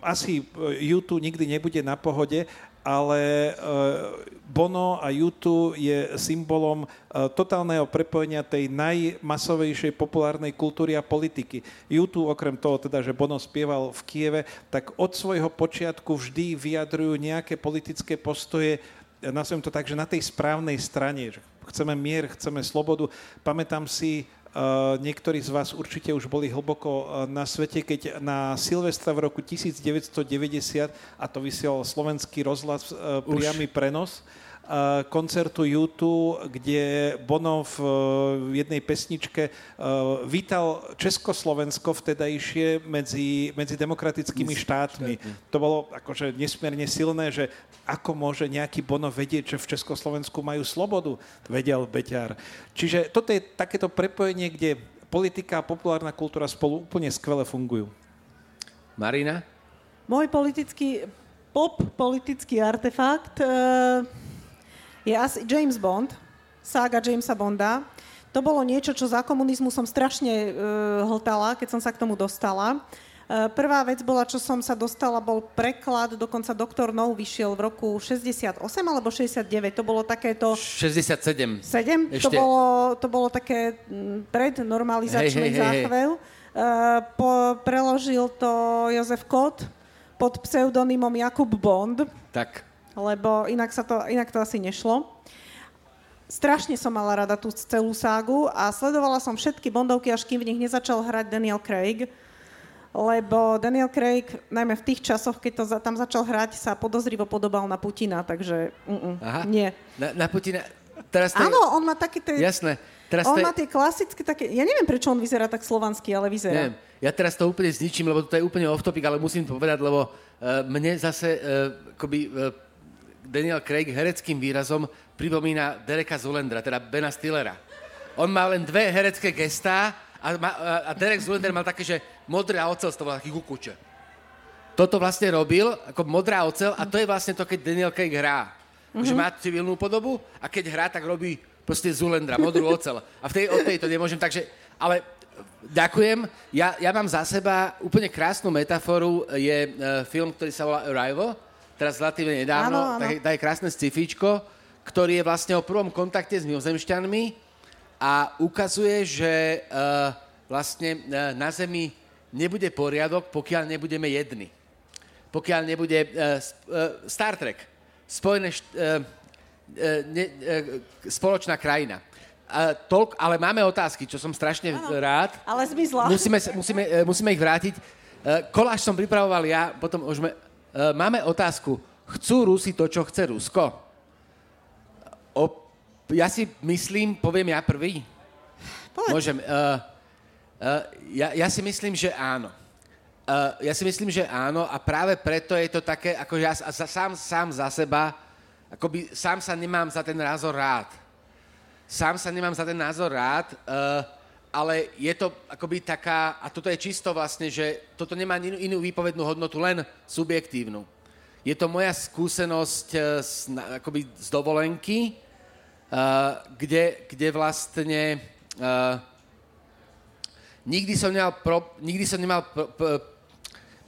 asi YouTube nikdy nebude na pohode, ale uh, Bono a YouTube je symbolom uh, totálneho prepojenia tej najmasovejšej populárnej kultúry a politiky. YouTube, okrem toho teda, že Bono spieval v Kieve, tak od svojho počiatku vždy vyjadrujú nejaké politické postoje, nazvem to tak, že na tej správnej strane. Že chceme mier, chceme slobodu. Pamätám si niektorí z vás určite už boli hlboko uh, na svete, keď na Silvestra v roku 1990, a to vysiel slovenský rozhlas, uh, priamy prenos, koncertu YouTube, kde Bono v jednej pesničke vítal Československo vtedajšie medzi, medzi demokratickými štátmi. To bolo akože nesmierne silné, že ako môže nejaký Bono vedieť, že v Československu majú slobodu, vedel Beťar. Čiže toto je takéto prepojenie, kde politika a populárna kultúra spolu úplne skvele fungujú. Marina? Môj politický, pop politický artefakt je asi James Bond, sága Jamesa Bonda. To bolo niečo, čo za komunizmu som strašne uh, hltala, keď som sa k tomu dostala. Uh, prvá vec bola, čo som sa dostala, bol preklad, dokonca doktor Nou vyšiel v roku 68 alebo 69, to bolo takéto... 67. 7? Ešte. To bolo, to bolo také prednormalizačný hey, hey, záchvev. Hey. Uh, po, preložil to Jozef Kot pod pseudonymom Jakub Bond. Tak lebo inak, sa to, inak to asi nešlo. Strašne som mala rada tú celú ságu a sledovala som všetky Bondovky, až kým v nich nezačal hrať Daniel Craig, lebo Daniel Craig, najmä v tých časoch, keď to za, tam začal hrať, sa podozrivo podobal na Putina, takže uh-uh, Aha. nie. Na, na Putina? Teraz to Áno, on má také tie... Jasné. Teraz on má tie klasické také... Ja neviem, prečo on vyzerá tak slovanský, ale vyzerá. Neviem. Ja teraz to úplne zničím, lebo to je úplne off topic, ale musím to povedať, lebo uh, mne zase uh, akoby, uh, Daniel Craig hereckým výrazom pripomína Dereka Zulendra, teda Bena Stillera. On má len dve herecké gestá a, ma, a Derek Zulender mal také, že modrá ocel, to bol taký kukuče. Toto vlastne robil ako modrá ocel a to je vlastne to, keď Daniel Craig hrá. Mm-hmm. Že má civilnú podobu a keď hrá, tak robí proste Zulendra, modrú ocel. A v tej, od tej to nemôžem, takže... Ale ďakujem. Ja, ja mám za seba úplne krásnu metaforu. Je uh, film, ktorý sa volá Arrival teraz relatívne nedávno, áno, áno. Tak, tak je krásne scifičko, ktorý je vlastne o prvom kontakte s mimozemšťanmi a ukazuje, že uh, vlastne uh, na Zemi nebude poriadok, pokiaľ nebudeme jedni. Pokiaľ nebude uh, uh, Star Trek, spojené št- uh, uh, ne, uh, spoločná krajina. Uh, toľk, ale máme otázky, čo som strašne ano, rád. Ale zmizla. Musíme, musíme, uh, musíme ich vrátiť. Uh, koláž som pripravoval ja, potom už me, Uh, máme otázku. Chcú Rusi to, čo chce Rusko? O, ja si myslím, poviem ja prvý. Povedz. Môžem. Uh, uh, ja, ja si myslím, že áno. Uh, ja si myslím, že áno a práve preto je to také, ako ja za, sám, sám za seba, akoby sám sa nemám za ten názor rád. Sám sa nemám za ten názor rád, uh, ale je to akoby taká, a toto je čisto vlastne, že toto nemá inú, inú výpovednú hodnotu, len subjektívnu. Je to moja skúsenosť eh, z, akoby z dovolenky, kde, kde vlastne uh, nikdy som nemal, pro, nikdy som nemal pro, pro,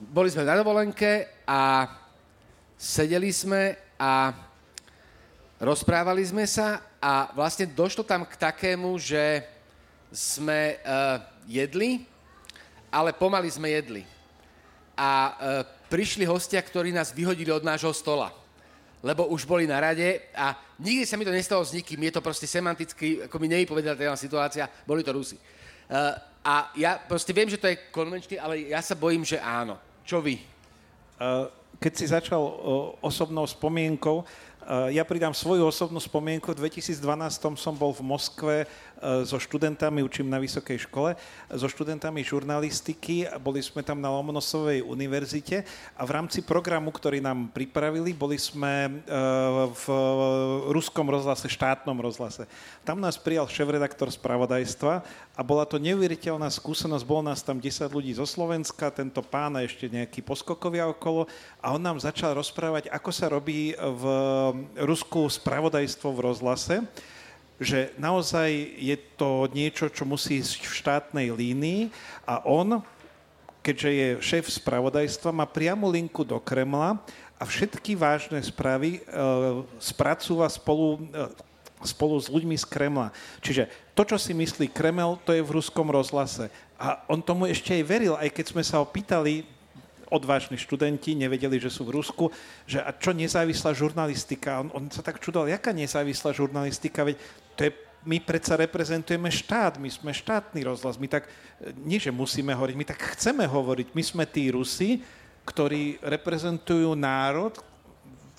boli sme na dovolenke a sedeli sme a rozprávali sme sa a vlastne došlo tam k takému, že sme uh, jedli, ale pomaly sme jedli. A uh, prišli hostia, ktorí nás vyhodili od nášho stola lebo už boli na rade a nikdy sa mi to nestalo s nikým, je to proste semanticky, ako mi nevypovedateľná situácia, boli to Rusi. Uh, a ja proste viem, že to je konvenčný, ale ja sa bojím, že áno. Čo vy? Uh, keď si začal uh, osobnou spomienkou, ja pridám svoju osobnú spomienku. V 2012 som bol v Moskve E, so študentami, učím na vysokej škole, so študentami žurnalistiky, boli sme tam na Lomonosovej univerzite a v rámci programu, ktorý nám pripravili, boli sme v ruskom rozhlase, štátnom rozhlase. Tam nás prijal šéf-redaktor spravodajstva a bola to neuveriteľná skúsenosť. Bolo nás tam 10 ľudí zo Slovenska, tento pán a ešte nejaký poskokovia okolo a on nám začal rozprávať, ako sa robí v Rusku spravodajstvo v rozhlase že naozaj je to niečo, čo musí ísť v štátnej línii a on, keďže je šéf spravodajstva, má priamu linku do Kremla a všetky vážne správy e, spracúva spolu, e, spolu s ľuďmi z Kremla. Čiže to, čo si myslí Kreml, to je v ruskom rozhlase. A on tomu ešte aj veril, aj keď sme sa ho pýtali, odvážni študenti, nevedeli, že sú v Rusku, že a čo nezávislá žurnalistika? On, on sa tak čudoval, jaká nezávislá žurnalistika, veď to je, my predsa reprezentujeme štát, my sme štátny rozhlas, my tak, nie že musíme hovoriť, my tak chceme hovoriť, my sme tí Rusi, ktorí reprezentujú národ,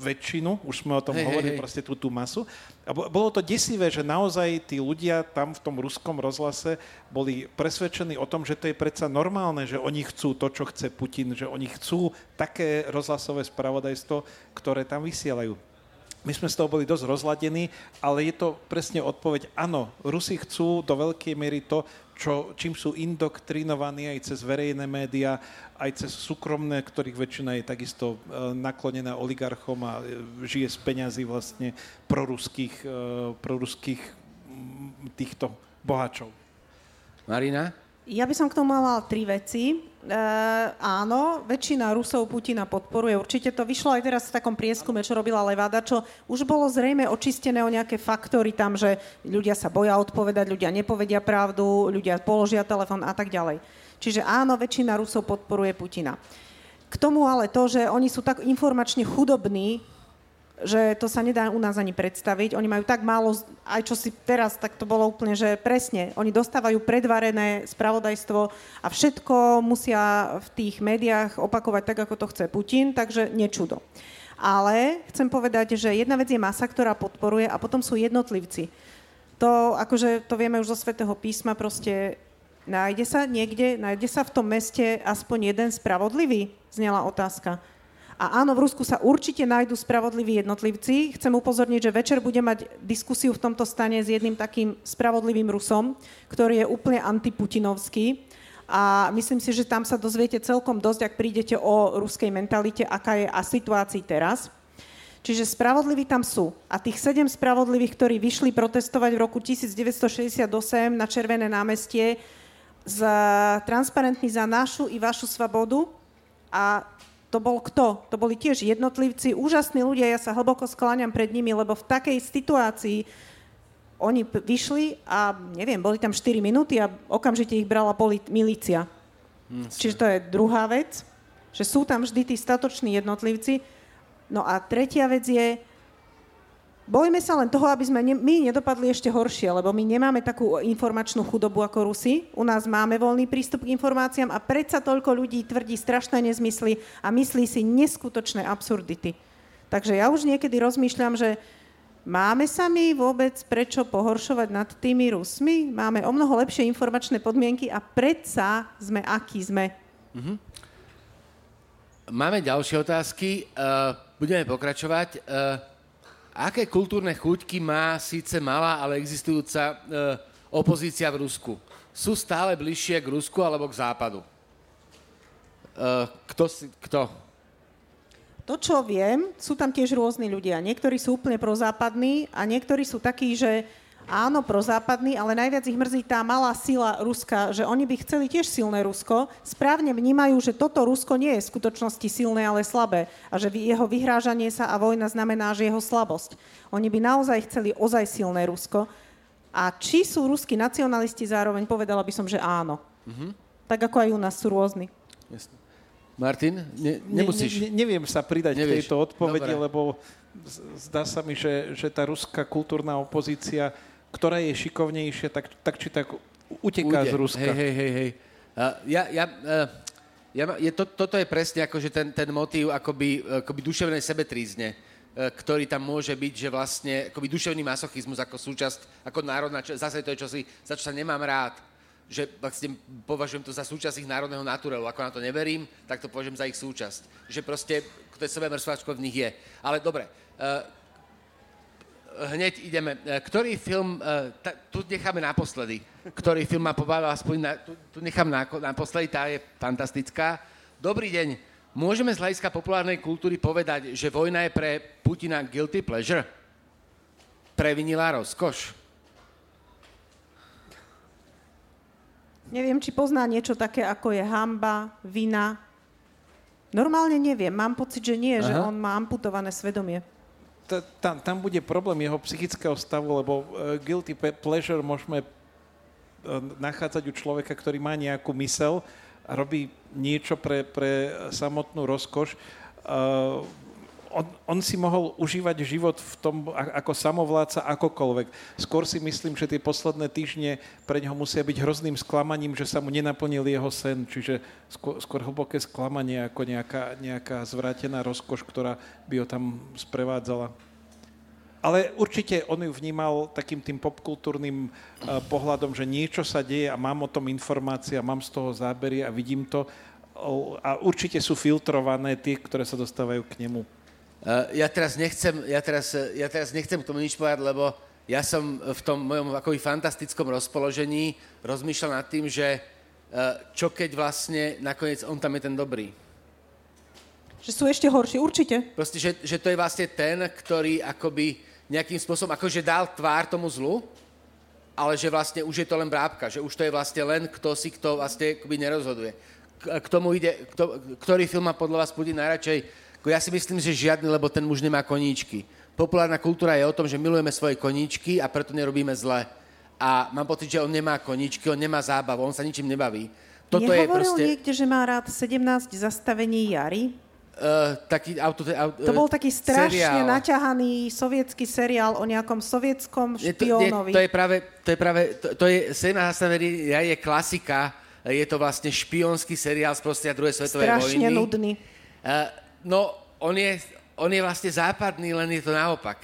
väčšinu, už sme o tom hey, hovorili, hey, proste tú, tú masu. A bolo to desivé, že naozaj tí ľudia tam v tom ruskom rozhlase boli presvedčení o tom, že to je predsa normálne, že oni chcú to, čo chce Putin, že oni chcú také rozhlasové spravodajstvo, ktoré tam vysielajú. My sme z toho boli dosť rozladení, ale je to presne odpoveď. Áno, Rusi chcú do veľkej miery to, čo, čím sú indoktrinovaní aj cez verejné médiá, aj cez súkromné, ktorých väčšina je takisto e, naklonená oligarchom a e, žije z peňazí vlastne proruských, e, proruských týchto bohačov. Marina? Ja by som k tomu mala tri veci. E, áno, väčšina Rusov Putina podporuje. Určite to vyšlo aj teraz v takom prieskume, čo robila Levada, čo už bolo zrejme očistené o nejaké faktory tam, že ľudia sa boja odpovedať, ľudia nepovedia pravdu, ľudia položia telefón a tak ďalej. Čiže áno, väčšina Rusov podporuje Putina. K tomu ale to, že oni sú tak informačne chudobní, že to sa nedá u nás ani predstaviť. Oni majú tak málo, aj čo si teraz, tak to bolo úplne, že presne, oni dostávajú predvarené spravodajstvo a všetko musia v tých médiách opakovať tak, ako to chce Putin, takže nečudo. Ale chcem povedať, že jedna vec je masa, ktorá podporuje a potom sú jednotlivci. To, akože to vieme už zo Svetého písma, proste nájde sa niekde, nájde sa v tom meste aspoň jeden spravodlivý, znela otázka. A áno, v Rusku sa určite nájdú spravodliví jednotlivci. Chcem upozorniť, že večer bude mať diskusiu v tomto stane s jedným takým spravodlivým Rusom, ktorý je úplne antiputinovský. A myslím si, že tam sa dozviete celkom dosť, ak prídete o ruskej mentalite, aká je a situácii teraz. Čiže spravodliví tam sú. A tých sedem spravodlivých, ktorí vyšli protestovať v roku 1968 na Červené námestie, za, transparentní za našu i vašu svobodu a to bol kto? To boli tiež jednotlivci, úžasní ľudia, ja sa hlboko skláňam pred nimi, lebo v takej situácii oni vyšli a neviem, boli tam 4 minúty a okamžite ich brala milícia. Mm, Čiže to je druhá vec, že sú tam vždy tí statoční jednotlivci. No a tretia vec je, Bojíme sa len toho, aby sme ne, my nedopadli ešte horšie, lebo my nemáme takú informačnú chudobu ako Rusi. U nás máme voľný prístup k informáciám a predsa toľko ľudí tvrdí strašné nezmysly a myslí si neskutočné absurdity. Takže ja už niekedy rozmýšľam, že máme sa my vôbec prečo pohoršovať nad tými Rusmi? Máme o mnoho lepšie informačné podmienky a predsa sme akí sme. Mm-hmm. Máme ďalšie otázky. Uh, budeme pokračovať. Uh, aké kultúrne chuťky má síce malá, ale existujúca e, opozícia v Rusku? Sú stále bližšie k Rusku alebo k Západu? E, kto si, kto? To, čo viem, sú tam tiež rôzni ľudia. Niektorí sú úplne prozápadní a niektorí sú takí, že áno, prozápadní, ale najviac ich mrzí tá malá sila Ruska, že oni by chceli tiež silné Rusko. Správne vnímajú, že toto Rusko nie je v skutočnosti silné, ale slabé a že jeho vyhrážanie sa a vojna znamená, že jeho slabosť. Oni by naozaj chceli ozaj silné Rusko. A či sú ruskí nacionalisti zároveň, povedala by som, že áno. Mm-hmm. Tak ako aj u nás sú rôzni. Jasne. Martin, ne, nemusíš. Ne, ne, neviem sa pridať Nevieš. k tejto odpovedi, Dobre. lebo zdá sa mi, že, že tá ruská kultúrna opozícia, ktorá je šikovnejšia, tak, tak či tak uteká Ude. z Ruska. Hej, hej, hej. hej. Uh, ja, ja, uh, ja, je, to, toto je presne akože ten, ten motív akoby, akoby duševnej sebetrízne, uh, ktorý tam môže byť, že vlastne akoby duševný masochizmus ako súčasť, ako národná, zase to je čosi, za čo sa nemám rád že vlastne považujem to za súčasť ich národného naturelu. Ako na to neverím, tak to považujem za ich súčasť. Že proste to sebe mrsváčko v nich je. Ale dobre, uh, hneď ideme. Uh, ktorý film, uh, ta, tu necháme naposledy. Ktorý film ma pobavil, aspoň na, tu, tu nechám na, naposledy, tá je fantastická. Dobrý deň. Môžeme z hľadiska populárnej kultúry povedať, že vojna je pre Putina guilty pleasure? Previnila rozkoš? Neviem, či pozná niečo také, ako je hamba, vina. Normálne neviem. Mám pocit, že nie, Aha. že on má amputované svedomie. Tam, tam bude problém jeho psychického stavu, lebo uh, guilty pleasure môžeme uh, nachádzať u človeka, ktorý má nejakú mysel a robí niečo pre, pre samotnú rozkoš. On, on si mohol užívať život v tom ako samovládca akokoľvek. Skôr si myslím, že tie posledné týždne pre neho musia byť hrozným sklamaním, že sa mu nenaplnil jeho sen, čiže skôr, skôr hlboké sklamanie ako nejaká, nejaká zvrátená rozkoš, ktorá by ho tam sprevádzala. Ale určite on ju vnímal takým tým popkultúrnym uh, pohľadom, že niečo sa deje a mám o tom informácie a mám z toho zábery a vidím to. A určite sú filtrované tie, ktoré sa dostávajú k nemu. Eh, ja teraz nechcem, ja teraz, eh, ja teraz nechcem k tomu nič povedať, lebo ja som v tom mojom akoby fantastickom rozpoložení rozmýšľal nad tým, že eh, čo keď vlastne nakoniec on tam je ten dobrý. Že sú ešte horší, určite. Proste, že, že to je vlastne ten, ktorý akoby nejakým spôsobom, akože dal tvár tomu zlu, ale že vlastne už je to len brábka, že už to je vlastne len kto si kto vlastne akoby nerozhoduje. K, k tomu ide, kto, ktorý film má podľa vás Putin najradšej ja si myslím, že žiadny, lebo ten muž nemá koníčky. Populárna kultúra je o tom, že milujeme svoje koníčky a preto nerobíme zle. A mám pocit, že on nemá koníčky, on nemá zábavu, on sa ničím nebaví. Toto Nehovoril je proste... niekde, že má rád 17 zastavení jary? Uh, taký auto, auto, to bol taký strašne seriál. naťahaný sovietský seriál o nejakom sovietskom špiónovi. Je to, je, to je práve, to je práve, to, to je, 17 zastavení jary je klasika, je to vlastne špionský seriál z prostredia druhej svetovej strašne vojny. Strašne nudný. Uh, No, on je, on je vlastne západný, len je to naopak.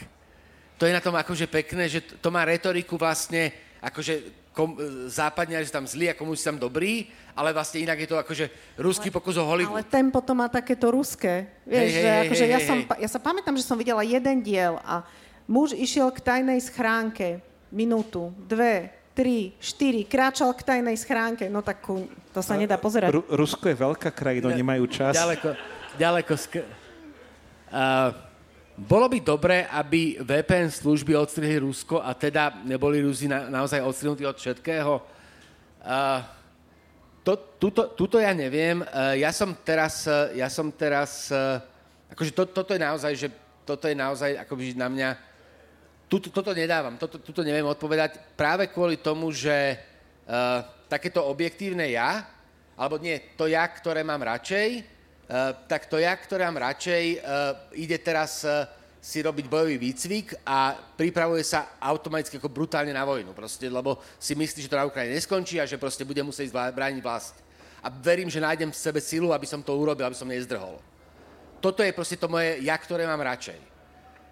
To je na tom akože pekné, že to má retoriku vlastne, akože kom, západňari sú tam zlí a komunisti tam dobrí, ale vlastne inak je to akože ruský ale, pokus o Hollywood. Ale ten potom má takéto ruské. Vieš, hey, že hey, akože hey, ja, hey, som, hey. ja sa pamätám, že som videla jeden diel a muž išiel k tajnej schránke minútu, dve, tri, štyri, kráčal k tajnej schránke. No tak to sa nedá pozerať. Ru- Rusko je veľká krajina, nemajú čas. Ďaleko ďaleko... Sk- uh, bolo by dobré, aby VPN služby odstrihli Rusko a teda neboli Rusi na, naozaj odstrihnutí od všetkého. Uh, to, tuto, tuto ja neviem. Uh, ja som teraz, uh, ja som teraz, uh, akože to, toto je naozaj, že toto je naozaj akoby na mňa, tuto, toto nedávam, toto, tuto neviem odpovedať práve kvôli tomu, že uh, takéto objektívne ja, alebo nie, to ja, ktoré mám radšej, tak to ja, ktorá mám radšej, eh, ide teraz eh, si robiť bojový výcvik a pripravuje sa automaticky ako brutálne na vojnu, proste, lebo si myslí, že to na Ukrajine neskončí a že proste bude musieť brániť vlast. A verím, že nájdem v sebe silu, aby som to urobil, aby som nezdrhol. Toto je proste to moje ja, ktoré mám radšej.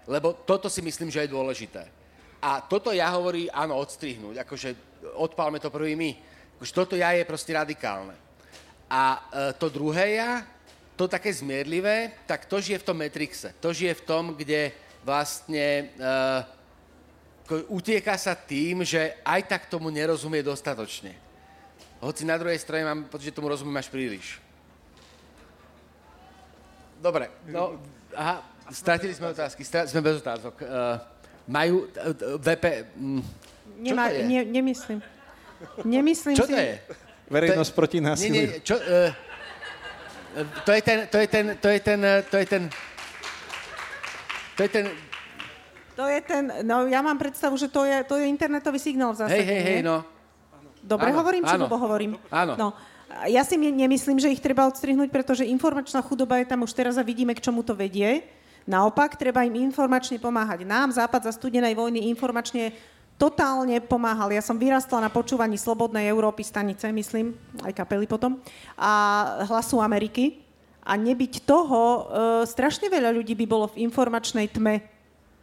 Lebo toto si myslím, že je dôležité. A toto ja hovorí, áno, odstrihnúť, akože odpálme to prvý my. Akože toto ja je proste radikálne. A e, to druhé ja, to také zmierlivé, tak to žije v tom Matrixe. To žije v tom, kde vlastne uh, utieka sa tým, že aj tak tomu nerozumie dostatočne. Hoci na druhej strane mám pocit, že tomu rozumiem až príliš. dobre, no, aha, stratili sme otázky, sme bez otázok. Uh, majú uh, VP... Um, Nemá, ne, nemyslím. Nemyslím čo si... to je? Verejnosť to je, proti násiliu. Nie, nie, čo, uh, to je ten, to je ten, to je ten, to je ten, to je ten, to je ten, no ja mám predstavu, že to je, to je internetový signál v zásade. Hej, hej, hej, no. Dobre áno, hovorím, či áno. hovorím? Áno. No. Ja si nemyslím, že ich treba odstrihnúť, pretože informačná chudoba je tam už teraz a vidíme, k čomu to vedie. Naopak, treba im informačne pomáhať. Nám, Západ za studenej vojny, informačne totálne pomáhal. Ja som vyrastla na počúvaní Slobodnej Európy stanice, myslím, aj kapely potom, a Hlasu Ameriky. A nebyť toho, e, strašne veľa ľudí by bolo v informačnej tme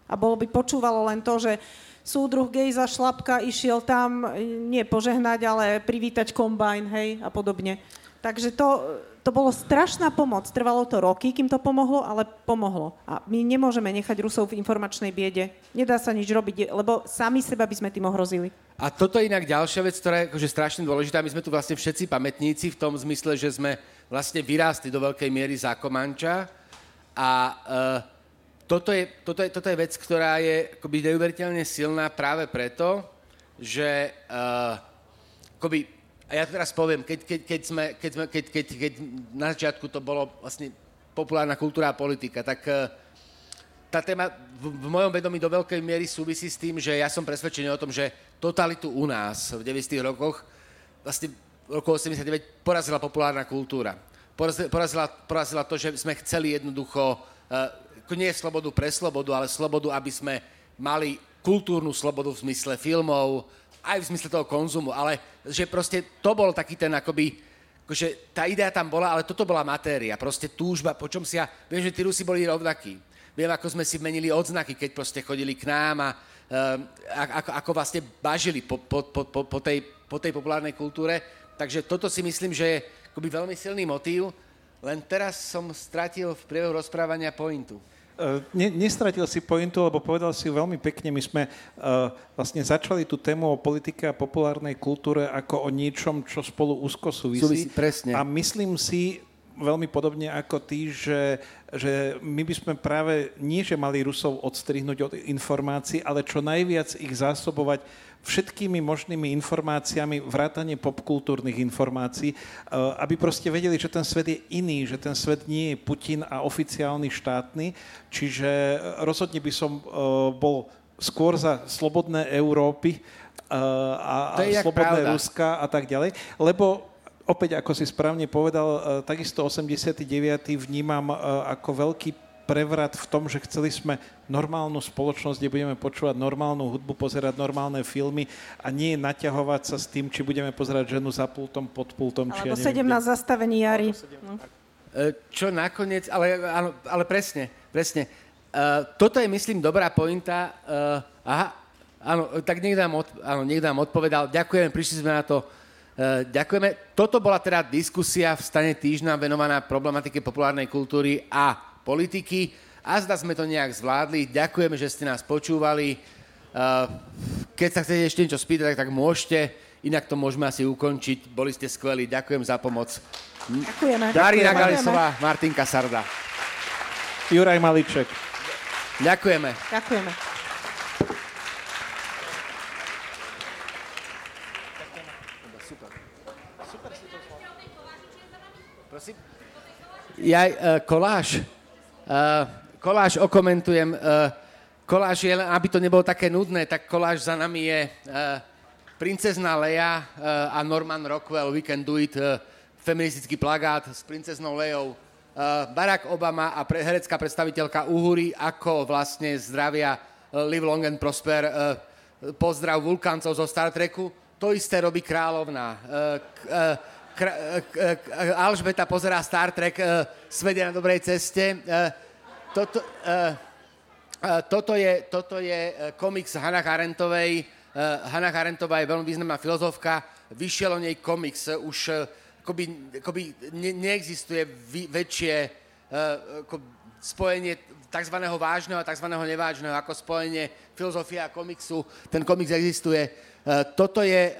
a bolo by počúvalo len to, že súdruh Gejza Šlapka išiel tam nie požehnať, ale privítať kombajn, hej, a podobne. Takže to, to bolo strašná pomoc. Trvalo to roky, kým to pomohlo, ale pomohlo. A my nemôžeme nechať Rusov v informačnej biede. Nedá sa nič robiť, lebo sami seba by sme tým ohrozili. A toto je inak ďalšia vec, ktorá je akože strašne dôležitá. My sme tu vlastne všetci pamätníci v tom zmysle, že sme vlastne vyrástli do veľkej miery za Komanča a uh, toto je, toto, je, toto je vec, ktorá je akoby neuveriteľne silná práve preto, že uh, akoby, a ja teraz poviem, keď, keď, keď, sme, keď, sme, keď, keď, keď na začiatku to bolo vlastne populárna kultúra a politika, tak uh, tá téma v, v mojom vedomí do veľkej miery súvisí s tým, že ja som presvedčený o tom, že totalitu u nás v 90. rokoch, vlastne v roku 89 porazila populárna kultúra. Porazila, porazila to, že sme chceli jednoducho uh, nie slobodu pre slobodu, ale slobodu, aby sme mali kultúrnu slobodu v zmysle filmov, aj v zmysle toho konzumu, ale že proste to bol taký ten akoby, akože tá idea tam bola, ale toto bola matéria, proste túžba, po čom si ja, viem, že tí Rusi boli rovnakí. Viem, ako sme si menili odznaky, keď proste chodili k nám a uh, ako, ako vlastne bažili po, po, po, po, tej, po tej populárnej kultúre. Takže toto si myslím, že je akoby veľmi silný motív, len teraz som stratil v priebehu rozprávania pointu. Eh, ne, nestratil si pointu, lebo povedal si veľmi pekne. My sme uh, vlastne začali tú tému o politike a populárnej kultúre ako o niečom, čo spolu úzko súvisí. Súvisí, presne. A myslím si, veľmi podobne ako ty, že, že my by sme práve nie, že mali Rusov odstrihnúť od informácií, ale čo najviac ich zásobovať všetkými možnými informáciami, vrátane popkultúrnych informácií, eh, aby proste vedeli, že ten svet je iný, že ten svet nie je Putin a oficiálny štátny, čiže rozhodne by som eh, bol skôr za slobodné Európy a, a slobodné Ruska a tak ďalej, lebo opäť, ako si správne povedal, takisto 89. vnímam ako veľký prevrat v tom, že chceli sme normálnu spoločnosť, kde budeme počúvať normálnu hudbu, pozerať normálne filmy a nie naťahovať sa s tým, či budeme pozerať ženu za pultom, pod pultom. Alebo či ja 17 kde... zastavení jary. No. E, čo nakoniec, ale, ale, ale presne, presne. Uh, toto je, myslím, dobrá pointa. Uh, aha, áno, tak niekto nám, od, áno, niekto nám odpovedal. Ďakujem, prišli sme na to. Uh, ďakujeme. Toto bola teda diskusia v stane týždňa venovaná problematike populárnej kultúry a politiky. A zda sme to nejak zvládli. Ďakujeme, že ste nás počúvali. Keď sa chcete ešte niečo spýtať, tak môžete. Inak to môžeme asi ukončiť. Boli ste skvelí. Ďakujem za pomoc. Ďakujeme. Darina Galisová, Martinka Sarda. Juraj Maliček. Ďakujeme. Ďakujeme. Prosím? Ja, uh, koláž. Uh, koláž okomentujem. Uh, koláž je, aby to nebolo také nudné, tak koláž za nami je uh, princezná Leia uh, a Norman Rockwell, We Can Do It, uh, feministický plagát s princeznou Leou. Uh, Barack Obama a pre, herecká predstaviteľka Uhuri, ako vlastne zdravia uh, Live Long and Prosper, uh, pozdrav vulkáncov zo Star Treku. To isté robí kráľovná. Uh, uh, Kr- k- k- Alžbeta pozerá Star Trek, uh, na dobrej ceste. Uh, toto, uh, toto je, toto je komiks Hannah Arentovej. Uh, Hannah Arentová je veľmi významná filozofka. Vyšiel o nej komiks. Už akoby, akoby ne, neexistuje vy, väčšie uh, ako spojenie tzv. vážneho a tzv. nevážneho ako spojenie filozofie a komiksu. Ten komiks existuje. Toto je...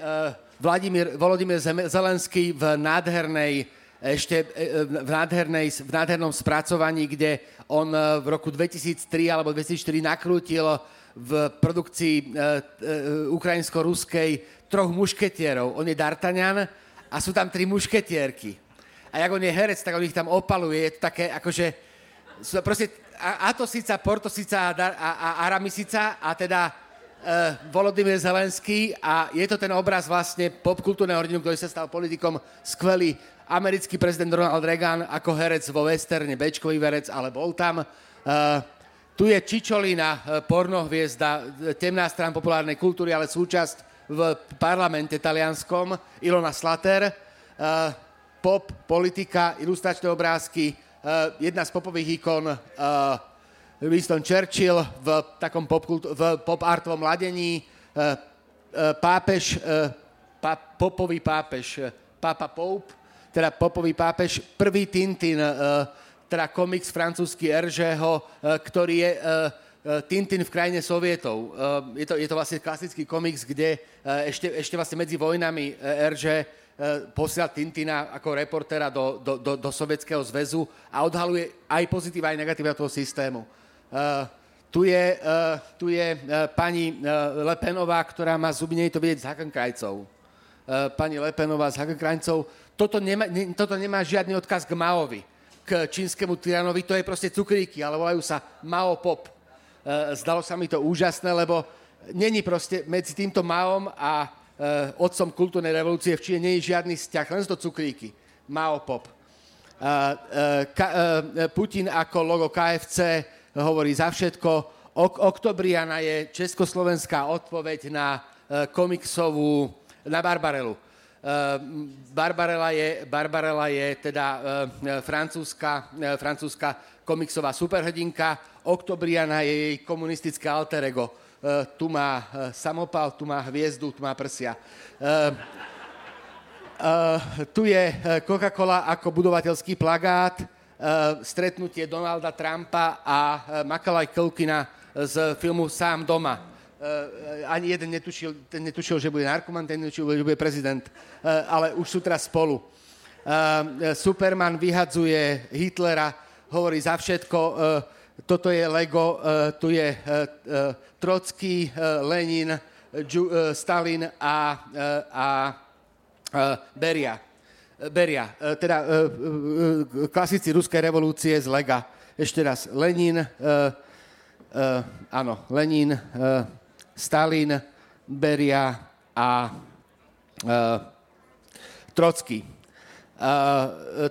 Vladimír, Volodymyr Zelenský v nádhernej ešte v, nádhernej, v nádhernom spracovaní, kde on v roku 2003 alebo 2004 nakrútil v produkcii ukrajinsko-ruskej troch mušketierov. On je D'Artagnan a sú tam tri mušketierky. A jak on je herec, tak on ich tam opaluje. Je to také akože... Proste Atosica, Portosica a, a, a Aramisica a teda uh, Volodymyr Zelenský a je to ten obraz vlastne popkultúrneho hrdinu, ktorý sa stal politikom skvelý americký prezident Ronald Reagan ako herec vo westerne, bečkový herec, ale bol tam. Uh, tu je Čičolina, e, pornohviezda, temná strana populárnej kultúry, ale súčasť v parlamente talianskom, Ilona Slater, uh, pop, politika, ilustračné obrázky, jedna z popových ikon Winston Churchill v takom pop, v pop artovom ladení, uh, uh, pápež, uh, pa, popový pápež, Papa Pope, teda popový pápež, prvý Tintin, teda komiks francúzsky Eržého, eh, ktorý je Tintin v krajine Sovietov. Je to, je to vlastne klasický komiks, kde ešte, ešte vlastne medzi vojnami Erže posiela Tintina ako reportéra do, do, do, do Sovietskeho zväzu a odhaluje aj pozitíva, aj negatíva toho systému. Tu je, tu je pani Lepenová, ktorá má zuby, nie je to vidieť z Hakenkrajcov. Pani Lepenová z Hakenkrajcov. Toto nemá, toto nemá žiadny odkaz k Maovi k čínskemu tyranovi, to je proste cukríky, ale volajú sa Mao Pop. Zdalo sa mi to úžasné, lebo není proste medzi týmto Maom a otcom kultúrnej revolúcie v Číne je žiadny vzťah, len to cukríky. Mao Pop. Putin ako logo KFC hovorí za všetko. Oktobriana je československá odpoveď na komiksovú, na Barbarelu Eh, Barbarella je, Barbarella je teda uh, francúzska, francúzska komiksová superhrdinka, Oktobriana je jej komunistické alter ego. Tu má samopal, tu má hviezdu, tu má prsia. Tu je Coca-Cola ako budovateľský plagát, stretnutie Donalda Trumpa a uh, Makalaj Kulkina z filmu Sám doma Uh, ani jeden netušil, ten netušil, že bude narkoman, ten netušil, že bude prezident, ale už sú teraz spolu. Superman vyhadzuje Hitlera, hovorí za všetko, toto je Lego, tu je Trocký, Lenin, Stalin a, a Beria. Beria, uh, teda uh, uh, klasici ruskej revolúcie z Lega. Ešte raz, Lenin, áno, Lenin, Stalin, Beria a Trocký.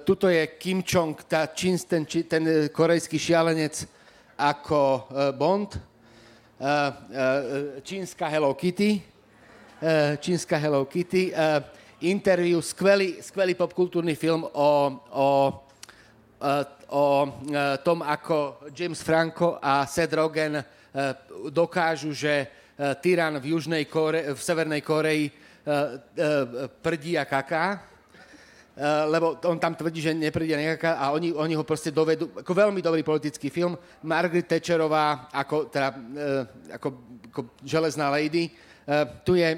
Tuto je Kim Chong, tá čín, ten, ten korejský šialenec ako Bond. Čínska Hello Kitty. Čínska Hello Kitty. Interview, skvelý, skvelý popkultúrny film o, o, uh, o uh, tom, ako James Franco a Seth Rogen uh, dokážu, že tyran v, Južnej Kore, v Severnej Koreji prdí a kaká, lebo on tam tvrdí, že nepríde nejaká a oni, oni ho proste dovedú, ako veľmi dobrý politický film, Margaret Thatcherová ako, teda, ako, ako železná lady. Tu je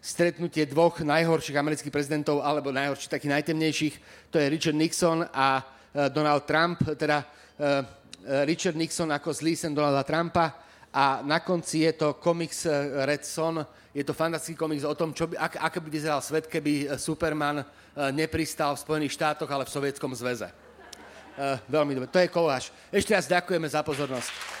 stretnutie dvoch najhorších amerických prezidentov, alebo najhorších, takých najtemnejších, to je Richard Nixon a Donald Trump, teda Richard Nixon ako zlý sen Donalda Trumpa, a na konci je to komiks Red Son, je to fantastický komiks o tom, čo by, ak, ako by vyzeral svet, keby Superman nepristal v Spojených štátoch, ale v Sovietskom zväze. veľmi dobre. To je koláž. Ešte raz ďakujeme za pozornosť.